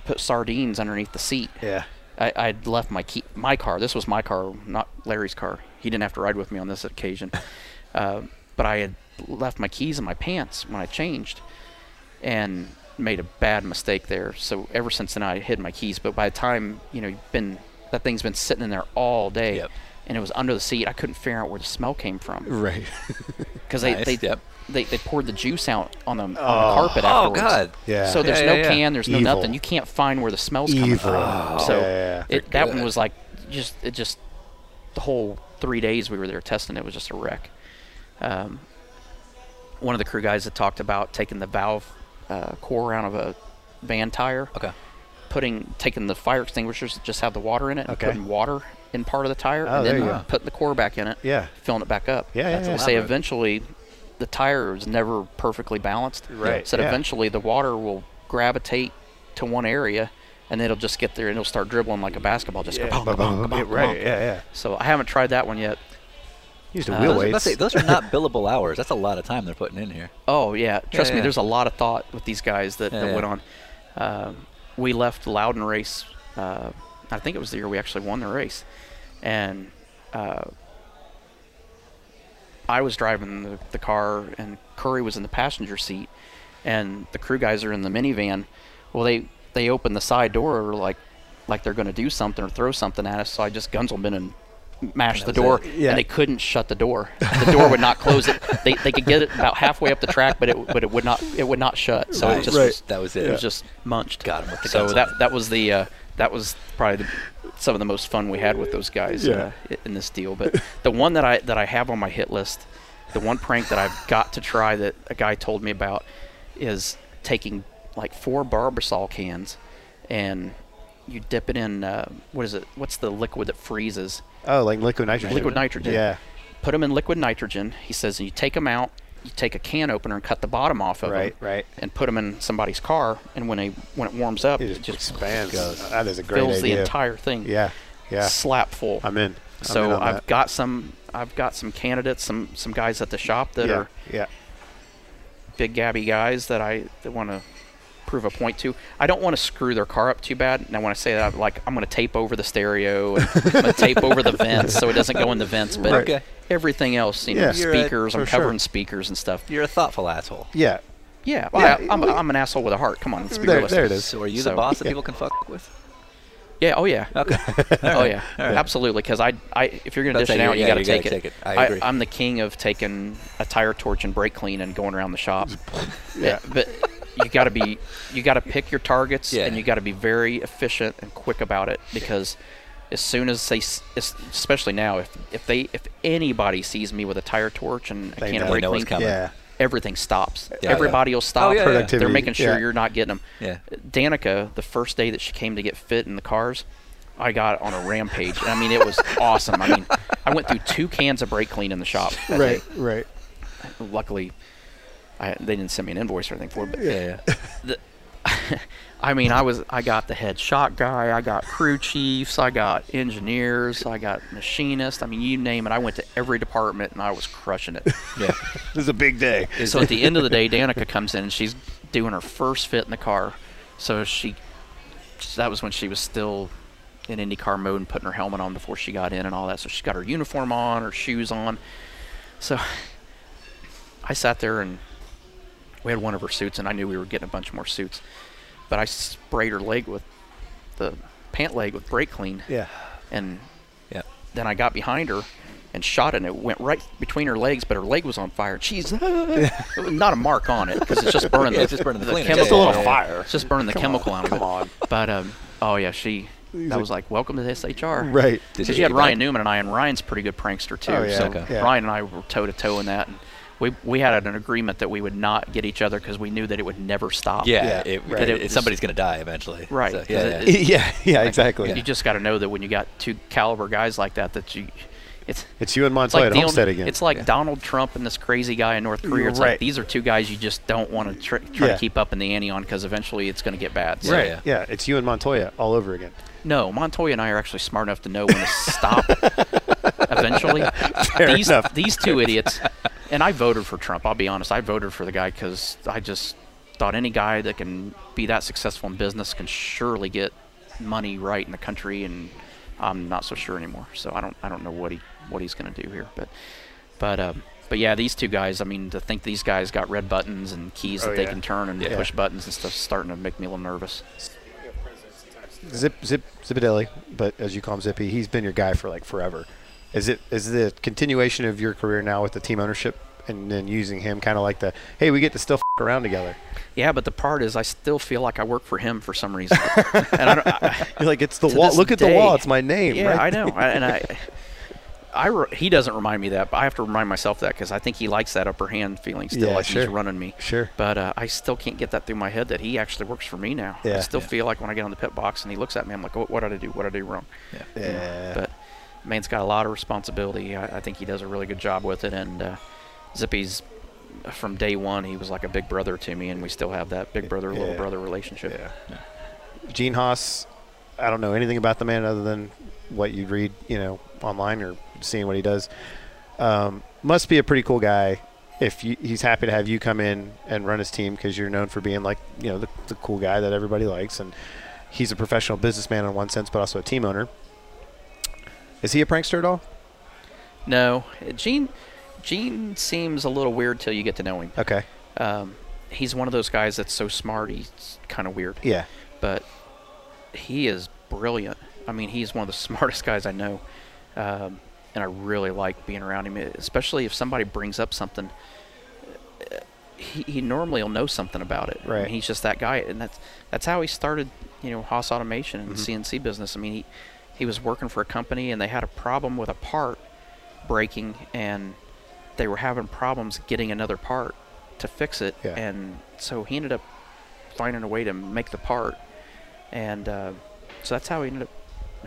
put sardines underneath the seat. Yeah. I, I'd left my key, my car. This was my car, not Larry's car. He didn't have to ride with me on this occasion, uh, but I had left my keys in my pants when I changed, and made a bad mistake there. So ever since then, I hid my keys. But by the time you know, you've been that thing's been sitting in there all day, Yep. and it was under the seat. I couldn't figure out where the smell came from Right. because they, Nice, they, yep. they they poured the juice out on the, on the Oh. carpet Oh afterwards. God. Yeah. So there's Yeah, no yeah, yeah. can, there's no Evil. nothing. You can't find where the smell's coming from. Oh. So Yeah, yeah, yeah. it that one was like just it just the whole three days we were there testing it was just a wreck. Um, one of the crew guys had talked about taking the valve uh, core out of a van tire, Okay. putting taking the fire extinguishers that just have the water in it, Okay. and putting water in part of the tire, Oh, and then go. putting the core back in it, Yeah. filling it back up. Yeah, yeah, That's yeah. They say eventually the tire is never perfectly balanced. Right, Said yeah. eventually the water will gravitate to one area and it'll just get there and it'll start dribbling like a basketball. Just Yeah. go bonk, Ba- ba- bonk, bonk, Right. Yeah. Yeah. So I haven't tried that one yet. Used to Uh, wheel I was about to weights. say, those are not billable hours. That's a lot of time they're putting in here. Oh yeah, trust Yeah, me. yeah. There's a lot of thought with these guys that, Yeah, that yeah. went on. Um we left Loudon race. Uh, I think it was the year we actually won the race, and uh, I was driving the, the car, and Curry was in the passenger seat, and the crew guys are in the minivan. Well, they they open the side door like like they're going to do something or throw something at us. So I just guns them in and mashed the door. Yeah. and they couldn't shut the door. The door would not close. It they, they could get it about halfway up the track, but it but it would not it would not shut. So it just Right. was, That was it. it was just munched. Got him with the so that that was the uh, that was probably the, some of the most fun we had with those guys Yeah. uh, in this deal. But the one that I that I have on my hit list, the one prank that I've got to try that a guy told me about, is taking like four Barbasol cans, and you dip it in uh, what is it? What's the liquid that freezes? Oh, like liquid nitrogen. Liquid nitrogen. Yeah. Put them in liquid nitrogen. He says, and you take them out. You take a can opener and cut the bottom off of it. Right, them, right. and put them in somebody's car. And when they when it warms up, It it just expands. That is a great fills idea. the entire thing. Yeah. Yeah. slap full. I'm in. I'm so I've that. got some I've got some candidates, some some guys at the shop that yeah. are Yeah. big gabby guys that I that want to prove a point to. I don't want to screw their car up too bad. Now when I say that, like I'm going to tape over the stereo and I'm going to tape over the vents so it doesn't go in the vents. But Right. Okay. everything else, you know, Yeah. You're speakers, I'm for sure. covering speakers and stuff. You're a thoughtful asshole. Yeah. Yeah, well, Yeah, I, I'm, we- I'm an asshole with a heart. Come on, let's be There- realistic. there it is. So are you So- the boss that yeah. people can fuck with? Yeah. Oh yeah. Okay. Oh yeah, All right. absolutely. Because I, I, if you're gonna That's dish it out, you- you yeah, got to you gotta take, take it. I agree. am the king of taking a tire torch and brake clean and going around the shop. Yeah. But you got to be, you got to pick your targets, Yeah. and you got to be very efficient and quick about it because as soon as they, especially now, if if they, if anybody sees me with a tire torch and a can know. of They brake clean, coming. Yeah. everything stops. Yeah, Everybody yeah. will stop. Oh, yeah, yeah. They're making sure yeah. you're not getting them. Yeah. Danica, the first day that she came to get fit in the cars, I got on a rampage. I mean, it was awesome. I mean, I went through two cans of brake clean in the shop. Right. day. Right. Luckily, I, they didn't send me an invoice or anything for it. But Yeah. yeah. the, I mean, I was I got the head shot guy, I got crew chiefs, I got engineers, I got machinists. I mean, you name it. I went to every department and I was crushing it. yeah. This is a big day. so at the end of the day, Danica comes in and she's doing her first fit in the car. So she, that was when she was still in IndyCar mode and putting her helmet on before she got in and all that. So she's got her uniform on, her shoes on. So I sat there and we had one of her suits, and I knew we were getting a bunch more suits. But I sprayed her leg with the pant leg with brake clean, Yeah. and Yeah. then I got behind her and shot it, and it went right between her legs, but her leg was on fire. She's not a mark on it because it's just burning Yeah, the, it's just burning the cleaner. chemical. Just a little out of it. fire. It's just burning the chemical out of Come it. on. But um, oh yeah, she. That like- was like, welcome to the SHR. Right. Because you you had Ryan back? Newman and I, and Ryan's a pretty good prankster too. Oh, yeah, So okay. yeah. Ryan and I were toe to toe in that, and we we had an agreement that we would not get each other because we knew that it would never stop. Yeah. Yeah, it, right. it- It somebody's gonna die eventually. Right, So, 'cause yeah. it- yeah. it- yeah. Yeah. Exactly. You just got to know that when you got two caliber guys like that, that you, it's It's you and Montoya like at Homestead again. It's like Donald Trump and this crazy guy in North Korea. It's Right. like these are two guys you just don't want to tr- try Yeah. to keep up in the ante on because eventually it's going to get bad. So- right. yeah. Yeah. It's you and Montoya all over again. No, Montoya and I are actually smart enough to know when to stop. eventually, these enough. these two idiots, and I voted for Trump. I'll be honest, I voted for the guy because I just thought any guy that can be that successful in business can surely get money right in the country, and I'm not so sure anymore. So I don't I don't know what he what he's going to do here, but but um, but yeah, these two guys. I mean, to think these guys got red buttons and keys Oh, that they yeah. can turn and Yeah. push buttons and stuff, starting to make me a little nervous. Zip Zip Zipadelli, but as you call him Zippy, he's been your guy for like forever. Is it is the continuation of your career now with the team ownership and then using him kind of like the hey we get to still f- around together? Yeah, but the part is, I still feel like I work for him for some reason. and I don't, I, You're like it's the wall. this Look at the wall. It's my name. yeah, right? I know, I, and I, I re- he doesn't remind me that, but I have to remind myself that because I think he likes that upper hand feeling still, Yeah, like sure. he's running me. Sure. But uh, I still can't get that through my head that he actually works for me now. Yeah. I still Yeah. feel like when I get on the pit box and he looks at me, I'm like, what, what did I do? What did I do wrong? Yeah. You know, Yeah. But man's got a lot of responsibility. I, I think he does a really good job with it. And uh, Zippy's from day one, he was like a big brother to me, and we still have that big brother, little brother relationship. Yeah. Gene Haas, I don't know anything about the man other than what you read, you know, online or seeing what he does. Um, must be a pretty cool guy. If you, he's happy to have you come in and run his team because you're known for being like you know the, the cool guy that everybody likes, and he's a professional businessman in one sense, but also a team owner. Is he a prankster at all? No, Gene. Gene seems a little weird till you get to know him. Okay. Um, he's one of those guys that's so smart. He's kind of weird. Yeah. but he is brilliant. I mean, he's one of the smartest guys I know, um, and I really like being around him. Especially if somebody brings up something, uh, he, he normally will know something about it. I mean, Right. he's just that guy, and that's that's how he started. You know, Haas Automation and the CNC business. I mean, he he was working for a company, and they had a problem with a part breaking, and they were having problems getting another part to fix it, Yeah. and so he ended up finding a way to make the part, and uh, so that's how he ended up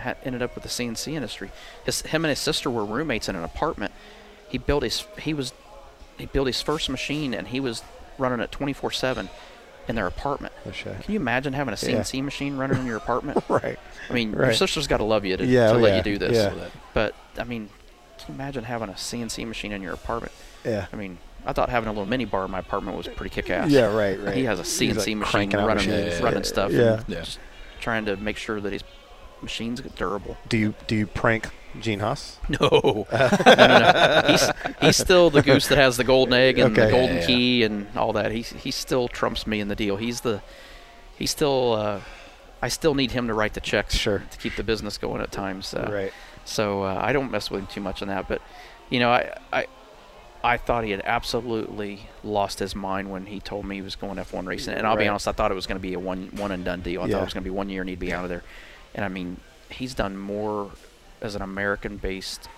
ha- ended up with the CNC industry. His him and his sister were roommates in an apartment. He built his he was he built his first machine, and he was running it 24/7 in their apartment. Can you imagine having a Yeah. CNC machine running in your apartment? Right. I mean, your sister's got to love you to, Yeah, to let yeah, you do this. yeah. But I mean, can you imagine having a CNC machine in your apartment? Yeah. I mean, I thought having a little mini bar in my apartment was pretty kick-ass. Yeah. Right. Right. He has a CNC like, machine running, running stuff. Yeah. Yeah. Just trying to make sure that his machines get durable. Do you do you prank Gene Haas? No. no, no, no. He's, he's still the goose that has the golden egg and Okay. the golden Yeah, yeah. key and all that. He, he still trumps me in the deal. He's the, he's still, uh, I still need him to write the checks Sure. to keep the business going at times. Uh, right. So uh, I don't mess with him too much on that. But, you know, I, I, I thought he had absolutely lost his mind when he told me he was going F1 racing. And I'll be honest, I thought it was going to be a one one and done deal. I Yeah. thought it was going to be one year and he'd be out of there. And I mean, he's done more as an American-based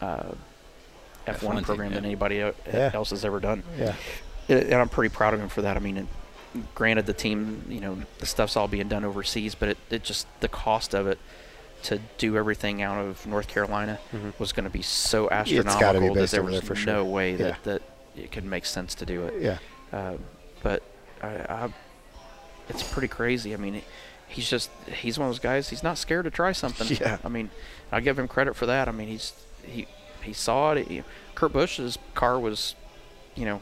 uh, F1, F1 team, program than anybody Yeah. else has ever done. Yeah. And I'm pretty proud of him for that. I mean, and granted, the team, you know, the stuff's all being done overseas, but it, it just the cost of it to do everything out of North Carolina Mhm. was going to be so gotta be astronomical that there was there for no sure. way Yeah. that, that it could make sense to do it. Yeah. Uh, but I, I, it's pretty crazy. I mean, he's just he's one of those guys. He's not scared to try something. Yeah. I mean, I give him credit for that. I mean, he's he he saw it. He, Kurt Busch's car was, you know,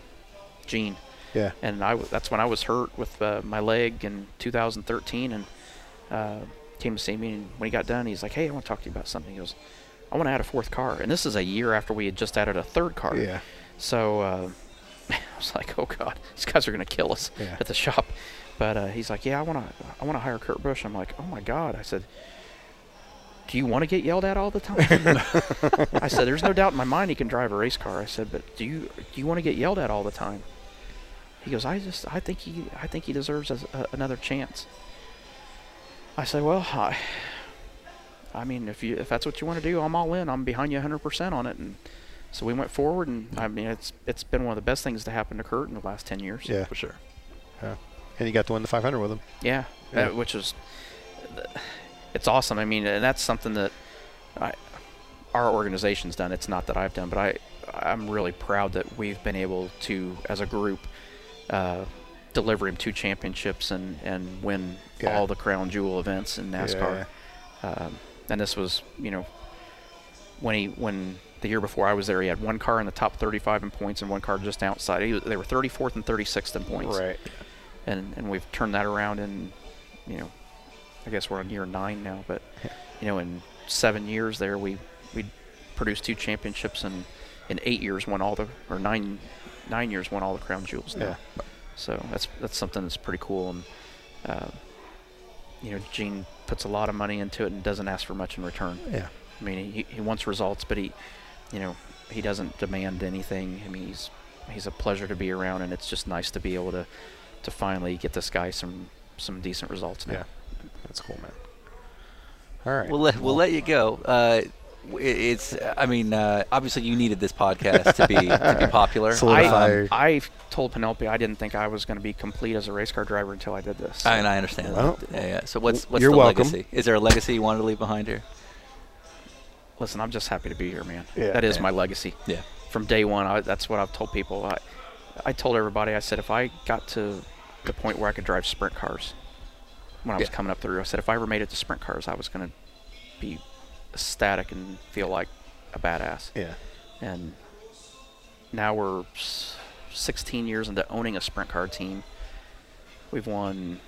Gene, Yeah. and I that's when I was hurt with uh, my leg in 2013, and uh, came to see me. And when he got done, he's like, "Hey, I want to talk to you about something." He goes, "I want to add a fourth car," and this is a year after we had just added a third car. Yeah. So uh, I was like, "Oh God, these guys are gonna kill us Yeah. at the shop." But uh, he's like, "Yeah, I want to, I want to hire Kurt Busch." I'm like, "Oh my God!" I said, "Do you want to get yelled at all the time?" I said, "There's no doubt in my mind he can drive a race car." I said, "But do you, do you want to get yelled at all the time?" He goes, "I just, I think he, I think he deserves a, a, another chance." I said, "Well, I, I mean, if you, if that's what you want to do, I'm all in. I'm behind you 100% on it." And so we went forward, and I mean, it's it's been one of the best things to happen to Kurt in the last 10 years. Yeah. for sure. And you got to win the 500 with him. Yeah, Yeah. Uh, which is, it's awesome. I mean, and that's something that I, our organization's done. It's not that I've done, but I, I'm really proud that we've been able to, as a group, uh, deliver him two championships and and win Yeah. all the crown jewel events in NASCAR. Yeah. Um, and this was, you know, when he when the year before I was there, he had one car in the top 35 in points and one car just outside. He was, they were 34th and 36th in points Right. And and we've turned that around in, you know, I guess we're on year nine now, but you know, in seven years there, we we produced two championships, and in eight years won all the or nine nine years won all the crown jewels. Now. Yeah. So that's that's something that's pretty cool, and uh, you know, Gene puts a lot of money into it and doesn't ask for much in return. Yeah. I mean, he, he wants results, but he, you know, he doesn't demand anything. I mean, he's he's a pleasure to be around, and it's just nice to be able to to finally get this guy some some decent results now. Yeah. That's cool, man. All right. We'll let we'll let you go. Uh, it's I mean uh, obviously you needed this podcast to be to be popular. Solidify. I, I told Pennelope I didn't think I was going to be complete as a race car driver until I did this. I, and I understand. Well, that. yeah, yeah. So what's what's you're the welcome. legacy? Is there a legacy you wanted to leave behind here? Listen, I'm just happy to be here, man. Yeah. that is Yeah. my legacy. Yeah. From day one, I, that's what I've told people. I, I told everybody, I said, if I got to the point where I could drive sprint cars when I was Yeah. coming up through, I said, if I ever made it to sprint cars, I was going to be ecstatic and feel like a badass. yeah. and now we're 16 years into owning a sprint car team. We've won.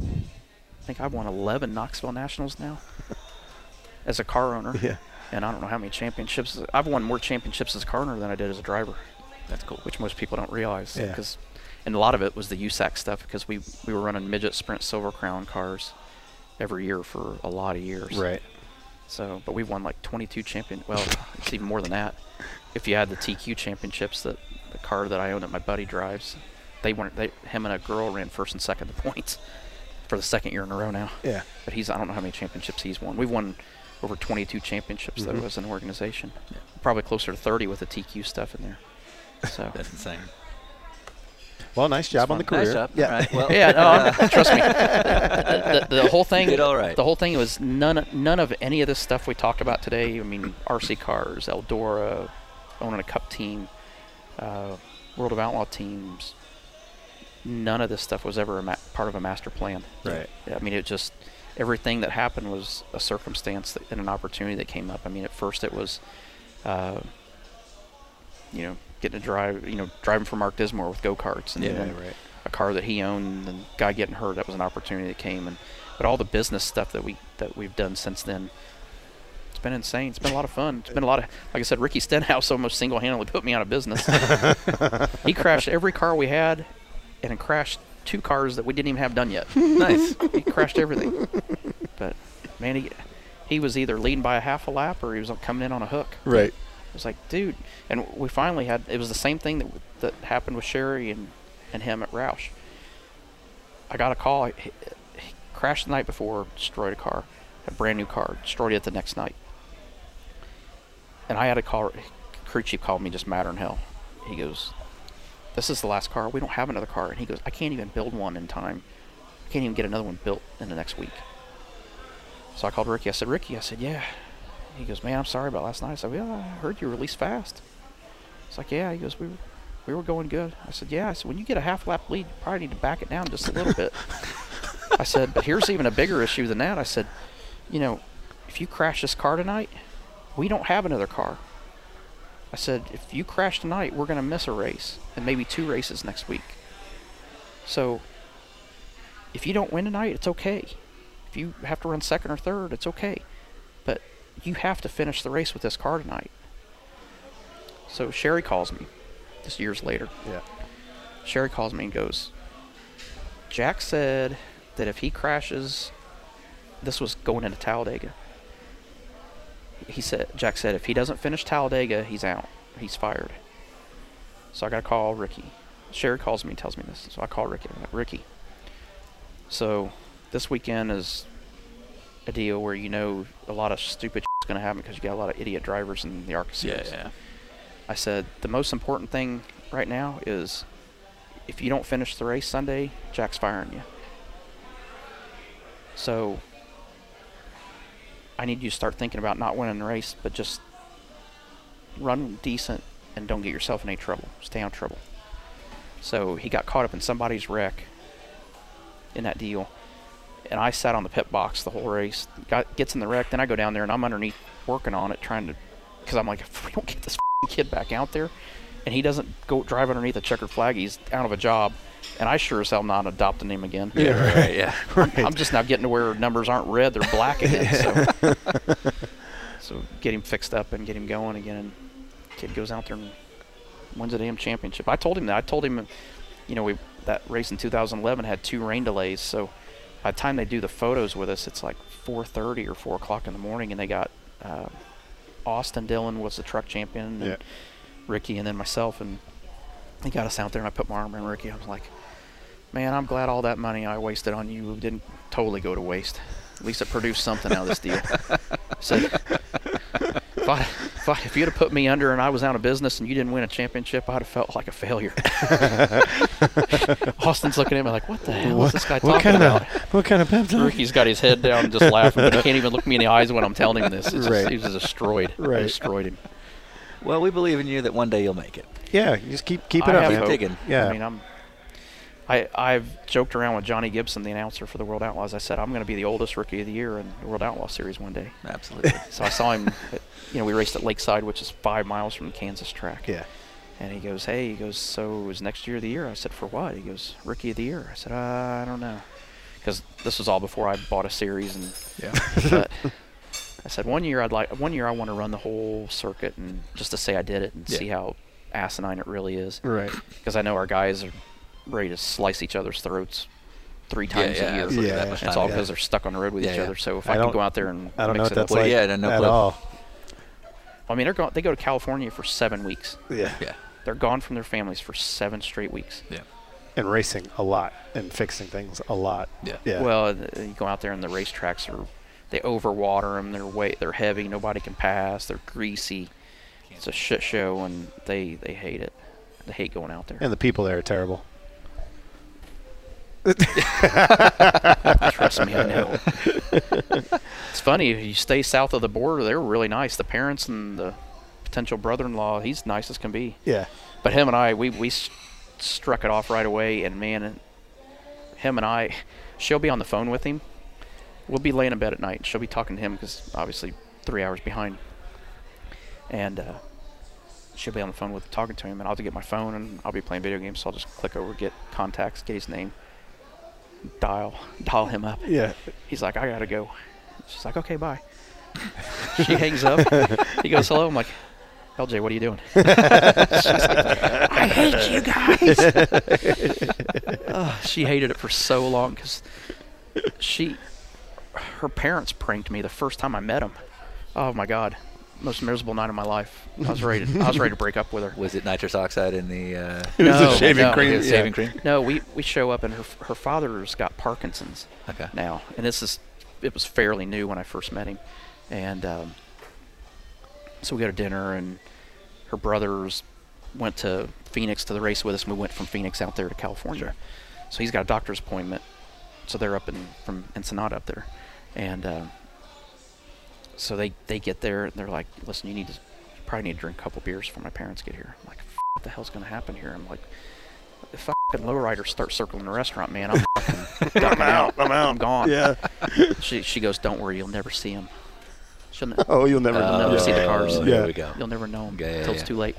I think I've won 11 Knoxville Nationals now as a car owner. Yeah. And I don't know how many championships. I've won more championships as a car owner than I did as a driver, That's cool. which most people don't realize. Yeah. Because, and a lot of it was the USAC stuff because we we were running midget sprint silver crown cars every year for a lot of years. Right. So, but we've won like 22 champion. Well, it's even more than that. If you add the TQ championships, that the car that I own that my buddy drives, they won. They him and a girl ran first and second the points for the second year in a row now. Yeah. But he's I don't know how many championships he's won. We've won over 22 championships Mhm. though as an organization. Probably closer to 30 with the TQ stuff in there. So. That's insane. Well, nice job on the career. Nice job. Yeah. All right. Well, yeah, no, I'm- trust me. The, the, the whole thing, Did all right. the whole thing was none, none of any of this stuff we talked about today. I mean, RC cars, Eldora, owning a cup team, uh, World of Outlaw teams. None of this stuff was ever a ma- part of a master plan. Right. I mean, it just everything that happened was a circumstance that, and an opportunity that came up. I mean, at first it was, uh, you know, getting to drive, you know, driving for Mark Dismore with go karts, and Yeah. then Right. a car that he owned, and the guy getting hurt. That was an opportunity that came, and but all the business stuff that we that we've done since then. It's been insane. It's been a lot of fun. It's been a lot of, like I said, Ricky Stenhouse almost single-handedly put me out of business. he crashed every car we had, and crashed two cars that we didn't even have done yet. nice. he crashed everything. But man, he he was either leading by a half a lap or he was coming in on a hook. Right. It was like, dude, and we finally had. It was the same thing that that happened with Sherry and and him at Roush. I got a call. He, he crashed the night before, destroyed a car, a brand new car, destroyed it the next night. And I had a call. Crew chief called me just madder than hell. He goes, "This is the last car. We don't have another car." And he goes, "I can't even build one in time. I can't even get another one built in the next week." So I called Ricky. I said, "Ricky," I said, "Yeah." He goes, "Man, I'm sorry about last night." I said, "Well, I heard you released fast." It's like, "Yeah." He goes, "We were, we were going good." I said, "Yeah." I said, "When you get a half lap lead, you probably need to back it down just a little bit." I said, "But here's even a bigger issue than that." I said, "You know, if you crash this car tonight, we don't have another car." I said, "If you crash tonight, we're going to miss a race and maybe two races next week." So, if you don't win tonight, it's okay. If you have to run second or third, it's okay. You have to finish the race with this car tonight. So Sherry calls me, just years later. Yeah. Sherry calls me and goes, Jack said that if he crashes, this was going into Talladega. He said, Jack said, if he doesn't finish Talladega, he's out. He's fired. So I got to call Ricky. Sherry calls me and tells me this. So I call Ricky. Like, Ricky. So this weekend is a deal where you know a lot of stupid going to happen because you got a lot of idiot drivers in the ARCA Yeah, yeah. I said the most important thing right now is if you don't finish the race Sunday, Jack's firing you. So I need you to start thinking about not winning the race, but just run decent and don't get yourself in any trouble. Stay out of trouble. So he got caught up in somebody's wreck in that deal. And I sat on the pit box the whole race. Got gets in the wreck, then I go down there and I'm underneath working on it, trying to, because I'm like, if we don't get this kid back out there, and he doesn't go drive underneath a checkered flag, he's out of a job. And I sure as hell not adopting him again. Yeah, right, yeah. I'm just now getting to where numbers aren't red, they're black again. So, so get him fixed up and get him going again. And kid goes out there and wins a damn championship. I told him that. I told him, you know, we that race in 2011 had two rain delays. So by the time they do the photos with us, it's like 4:30 or 4 o'clock in the morning, and they got uh, Austin Dillon was the truck champion, and Yeah. Ricky, and then myself, and they got us out there, and I put my arm around Ricky. I was like, man, I'm glad all that money I wasted on you didn't totally go to waste. At least it produced something out of this deal. so I, if, I, if you'd have put me under and I was out of business and you didn't win a championship, I'd have felt like a failure. Austin's looking at me like, what the hell what, is this guy talking kind about? of what kind of pep talk? Ricky's got his head down, just laughing, but he can't even look me in the eyes when I'm telling him this. It's just, Right. He was destroyed. I Right. destroyed him. Well, we believe in you that one day you'll make it. Yeah, you just keep keep it I up. Keep hope. digging. Yeah. I mean, I'm. I I've joked around with Johnny Gibson, the announcer for the World Outlaws. I said I'm going to be the oldest rookie of the year in the World Outlaw Series one day. Absolutely. So I saw him at you know, we raced at Lakeside, which is five miles from the Kansas track. Yeah. And he goes, hey, he goes, so is next year the year? I said, for what? He goes, rookie of the year. I said, uh, I don't know. Because this was all before I bought a series. And Yeah. but I said, one year I'd like, one year I want to run the whole circuit and just to say I did it and Yeah. see how asinine it really is. Right. Because I know our guys are ready to slice each other's throats three times yeah, a year. absolutely, Yeah. that much And it's time, all yeah. because they're stuck on the road with Yeah, each yeah. other. So if I I, can go out there and I don't know mix what it up, that's Well, like yeah, no at clue. all. I mean, they're going. They go to California for seven weeks. Yeah. Yeah. They're gone from their families for seven straight weeks. Yeah. And racing a lot and fixing things a lot. Yeah. Yeah. Well, uh, you go out there and the racetracks are, they overwater them. They're weight. They're heavy. Nobody can pass. They're greasy. It's a shit show, and they they hate it. They hate going out there. and the people there are terrible. Trust me, I know. it's funny. If you stay south of the border, they're really nice. The parents and the potential brother-in-law, he's nice as can be. Yeah. But him and I, we we struck it off right away, and man, him and I, she'll be on the phone with him. We'll be laying in bed at night. She'll be talking to him because obviously three hours behind, and uh, she'll be on the phone with talking to him, and I'll have to get my phone and I'll be playing video games, so I'll just click over, get contacts, get his name, dial, dial him up. Yeah. He's like, I gotta go. She's like, okay, bye. she hangs up. He goes, hello. I'm like, LJ, what are you doing? She's like, I hate you guys. Ugh, she hated it for so long because she, her parents pranked me the first time I met them. Oh my God, most miserable night of my life. I was ready. To, I was ready to break up with her. Was it nitrous oxide in the uh, It was No, a shaving no. cream. the yeah. shaving cream? No, we, we show up and her her father's got Parkinson's. Okay. now, and this is it was fairly new when I first met him, and um, so we go to dinner, and her brothers went to Phoenix to the race with us, and we went from Phoenix out there to California. So he's got a doctor's appointment, so they're up in from Ensenada up there, and uh, so they they get there, and they're like, "Listen, you need to you probably need to drink a couple beers before my parents get here." I'm like, "F- "What the hell's gonna happen here?" I'm like. If fucking lowriders start circling the restaurant, man, I'm fucking ducking out. I'm out. I'm gone. Yeah. She she goes, "Don't worry, you'll never see him. She'll ne- Oh, you'll never You'll know. never see the cars. Oh, Yeah. There we go. you'll never know him Yeah, yeah, until yeah. it's too late."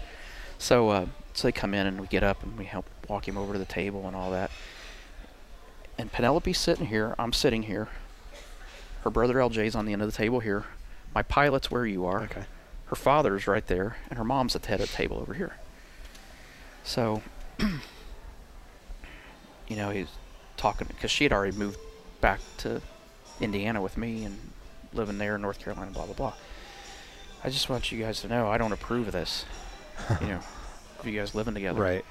So uh, so they come in and we get up and we help walk him over to the table and all that. And Pennelope's sitting here. I'm sitting here. Her brother LJ's on the end of the table here. My pilot's where you are. Okay. Her father's right there, and her mom's at the head of the table over here. So, you know, he's talking because she had already moved back to Indiana with me and living there in North Carolina, blah blah blah. I just want you guys to know I don't approve of this. you know, of you guys living together. Right.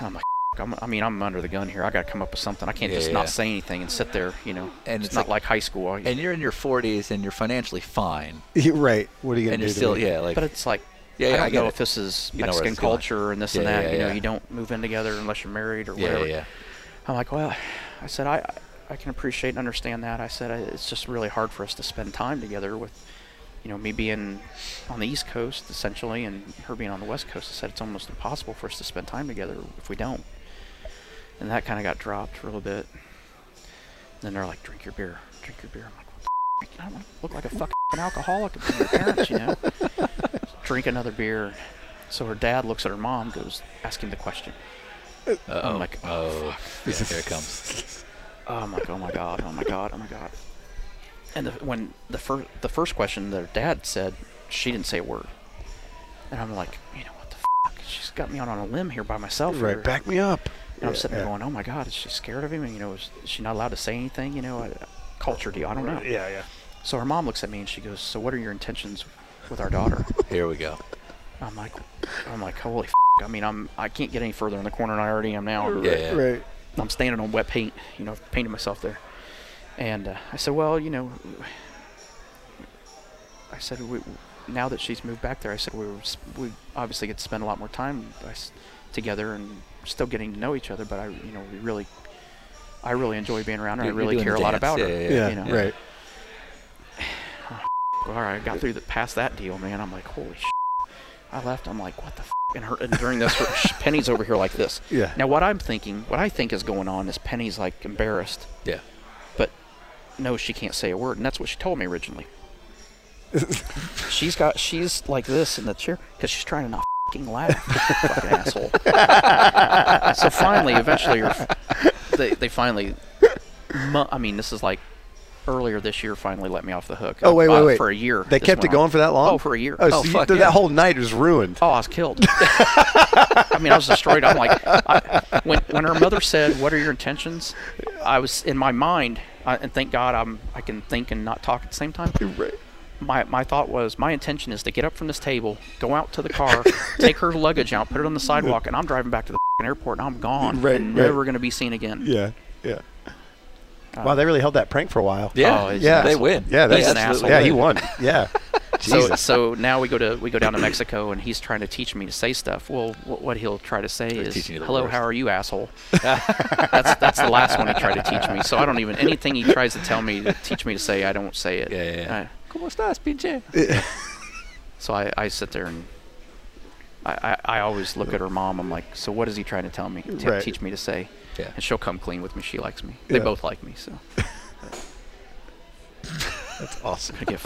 I'm like, I'm, I mean, I'm under the gun here. I got to come up with something. I can't Yeah, just yeah. not say anything and sit there. You know, And it's, it's not like- like, high school. And you're in your 40s and you're financially fine, right. What are you gonna do? you're still yeah like but it's like yeah, I yeah don't I know it. if this is You Mexican culture and this and that. yeah, you know, yeah. you don't move in together unless you're married or whatever. yeah, yeah. I'm like, well, I said I I can appreciate and understand that. I said uh, it's just really hard for us to spend time together with, you know, me being on the East Coast essentially and her being on the West Coast. I said it's almost impossible for us to spend time together if we don't. And that kind of got dropped for a little bit. And Then they're like, drink your beer, drink your beer. I'm like, what the f- I don't want to look like a fucking alcoholic to your parents, you know. drink another beer. So her dad looks at her mom, goes, ask him the question. Uh-oh. I'm like, oh, oh yeah, here it comes. Oh, I'm like, oh my god, oh my god, oh my god. And the, when the first the first question their dad said, she didn't say a word. And I'm like, you know what the fuck? She's got me out on a limb here by myself. Right. here. Back me up. And I'm sitting there Yeah. going, oh my god, is she scared of him? And you know, is, is she not allowed to say anything? You know, a culture deal. I don't know. Yeah. Yeah. So her mom looks at me and she goes, so what are your intentions with our daughter? Here we go. I'm like, I'm like, holy. F-. I mean, I'm I can't get any further in the corner than I already am now. Yeah, yeah. Right. I'm standing on wet paint. You know, I've painted myself there. And uh, I said, well, you know, I said, we, now that she's moved back there, I said we were, we obviously get to spend a lot more time together and still getting to know each other. But I, you know, we really, I really enjoy being around her. I You're- you're really care a lot about Yeah, her. yeah, Yeah. You know. Right. All right, I got through the past that deal, man. I'm like, holy. Sh-. I left. I'm like, what the. F-? And her and during this, her, Penny's over here like this. Yeah. Now, what I'm thinking, what I think is going on is Penny's like embarrassed Yeah. but knows she can't say a word, and that's what she told me originally. she's got she's like this in the chair because she's trying to not fucking laugh. fucking asshole. so finally, eventually, they they finally. I mean, this is like earlier this year. Finally, let me off the hook. Oh, wait, wait, wait. For a year. They kept it going on. for that long? Oh, for a year. Oh, Oh, so fuck th- yeah. that whole night was ruined. Oh, I was killed. I mean, I was destroyed. I'm like, I, when when her mother said, "What are your intentions?" I was in my mind, I, and thank God I'm I can think and not talk at the same time. Right. My my thought was, my intention is to get up from this table, go out to the car, take her luggage out, put it on the sidewalk, and I'm driving back to the airport, and I'm gone, Right, and right. never going to be seen again. Yeah, yeah. Uh, wow, they really held that prank for a while. Yeah, Oh, he's an they win. Yeah, that's an asshole. Yeah, he won. Yeah. So, Jesus. so now we go to we go down to Mexico, and he's trying to teach me to say stuff. Well, what, what he'll try to say is, teaching you "Hello, worst. how are you, asshole?" that's that's the last one he tried to teach me. So I don't even anything he tries to tell me to teach me to say, I don't say it. Yeah, yeah, yeah. I- ¿Cómo estás, pinche? so I, I sit there and I, I, I always look at her mom. I'm like, so what is he trying to tell me? To Right. teach me to say? Yeah. And she'll come clean with me. She likes me. They Yeah. both like me. So That's awesome. I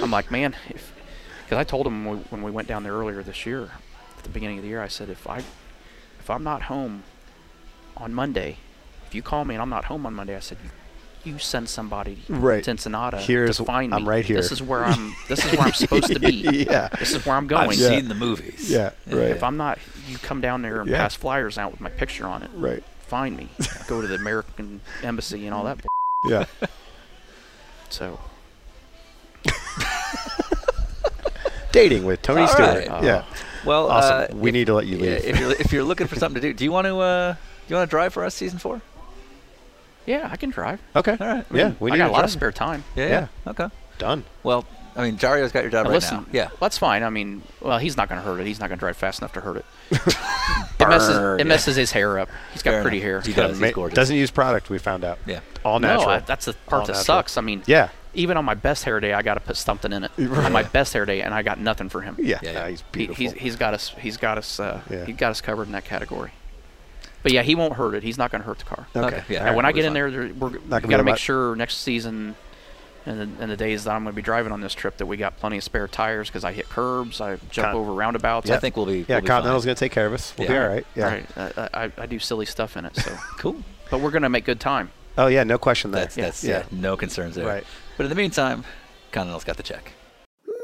I'm like, man, because I told him when we, when we went down there earlier this year, at the beginning of the year, I said if I if I'm not home on Monday, if you call me and I'm not home on Monday, I said you, you send somebody Right. to Ensenada Here's- to find me. I'm right here. This is where I'm. This is where I'm supposed to be. Yeah. This is where I'm going. I've going. Yeah. seen the movies. Yeah, right. If I'm not, you come down there and Yeah. pass flyers out with my picture on it. Right. Find me. Go to the American embassy and all that. bull- Yeah. So Dating with Tony All Stewart. right. Yeah. Well, Awesome. uh, we if- need to let you yeah, leave. if you're if you're looking for something to do, do you want to uh, do you want to drive for us season four? Yeah, I can drive. okay. All right. Yeah. We I got a lot drive. of spare time. Yeah. Yeah. yeah. Okay. Done. Well, I mean, Jario's got your job Now right listen, now. Yeah. that's fine. I mean, well, he's not going to hurt it. He's not going to drive fast enough to hurt it. it messes Burn. it messes his hair up. He's got Fair pretty enough. hair. He does. Ma- He's gorgeous. Doesn't use product. We found out. Yeah. All natural. No, I, that's the part All that natural. sucks. I mean, Yeah. even on my best hair day, I got to put something in it. On my best hair day, and I got nothing for him. Yeah. Yeah, yeah, yeah. he's He, beautiful. he's he's got us. He's got us. Uh, Yeah. He got us covered in that category. But yeah, he won't hurt it. He's not going to hurt the car. okay. Okay, yeah. All And when. I get in there, there we're, we gonna got to make much. sure next season and the, and the days that I'm going to be driving on this trip that we got plenty of spare tires because I hit curbs, I jump Con- over roundabouts. I think we'll be. Yeah, we'll be Continental's going to take care of us. We'll be all right. Yeah. Right. I, I, I do silly stuff in it. So, cool. but we're going to make good time. Oh, yeah. No question there. That's that's Yeah. yeah. No concerns there. Right. But in the meantime, Continental's got the check. I'm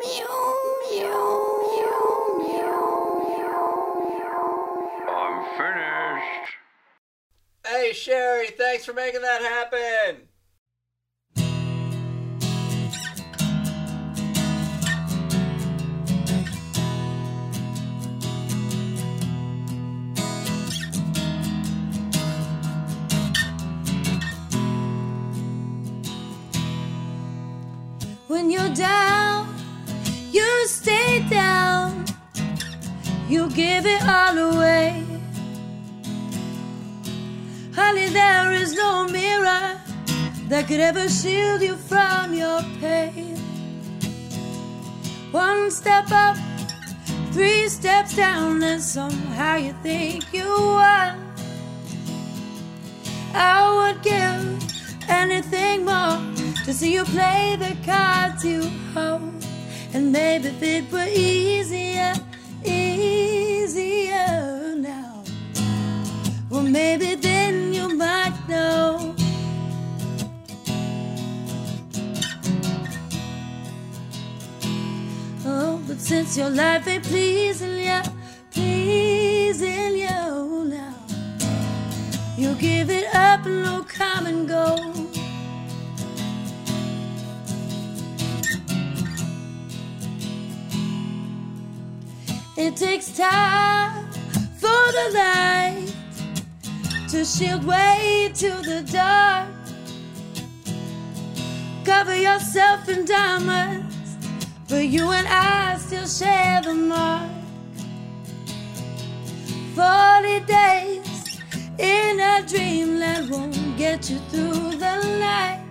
Hey, Sherry, thanks for making that happen. When you're down, you stay down. You give it all away. Honey, there is no mirror that could ever shield you from your pain. One step up, three steps down, and somehow you think you won. I would give anything more to see you play the cards you hold. And maybe if it were easier, easier now. Well, maybe since your life ain't pleasing you, pleasing you oh, now. You give it up and no come and go. It takes time for the light to shield way to the dark. Cover yourself in diamonds, but you and I still share the mark. 40 days in a dreamland won't get you through the night.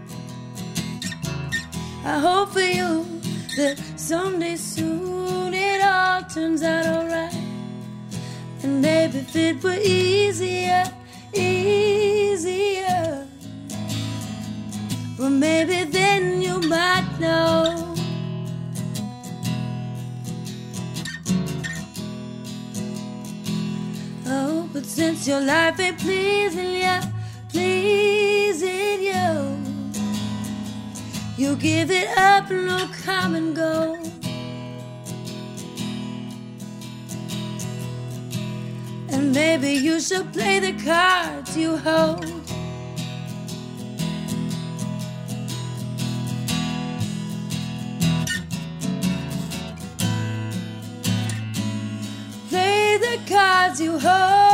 I hope for you that someday soon it all turns out alright. And maybe if it were easier, easier. Well, maybe then you might know. But since your life ain't pleasing you, pleasing you, you give it up, and no come and go. And maybe you should play the cards you hold. Play the cards you hold.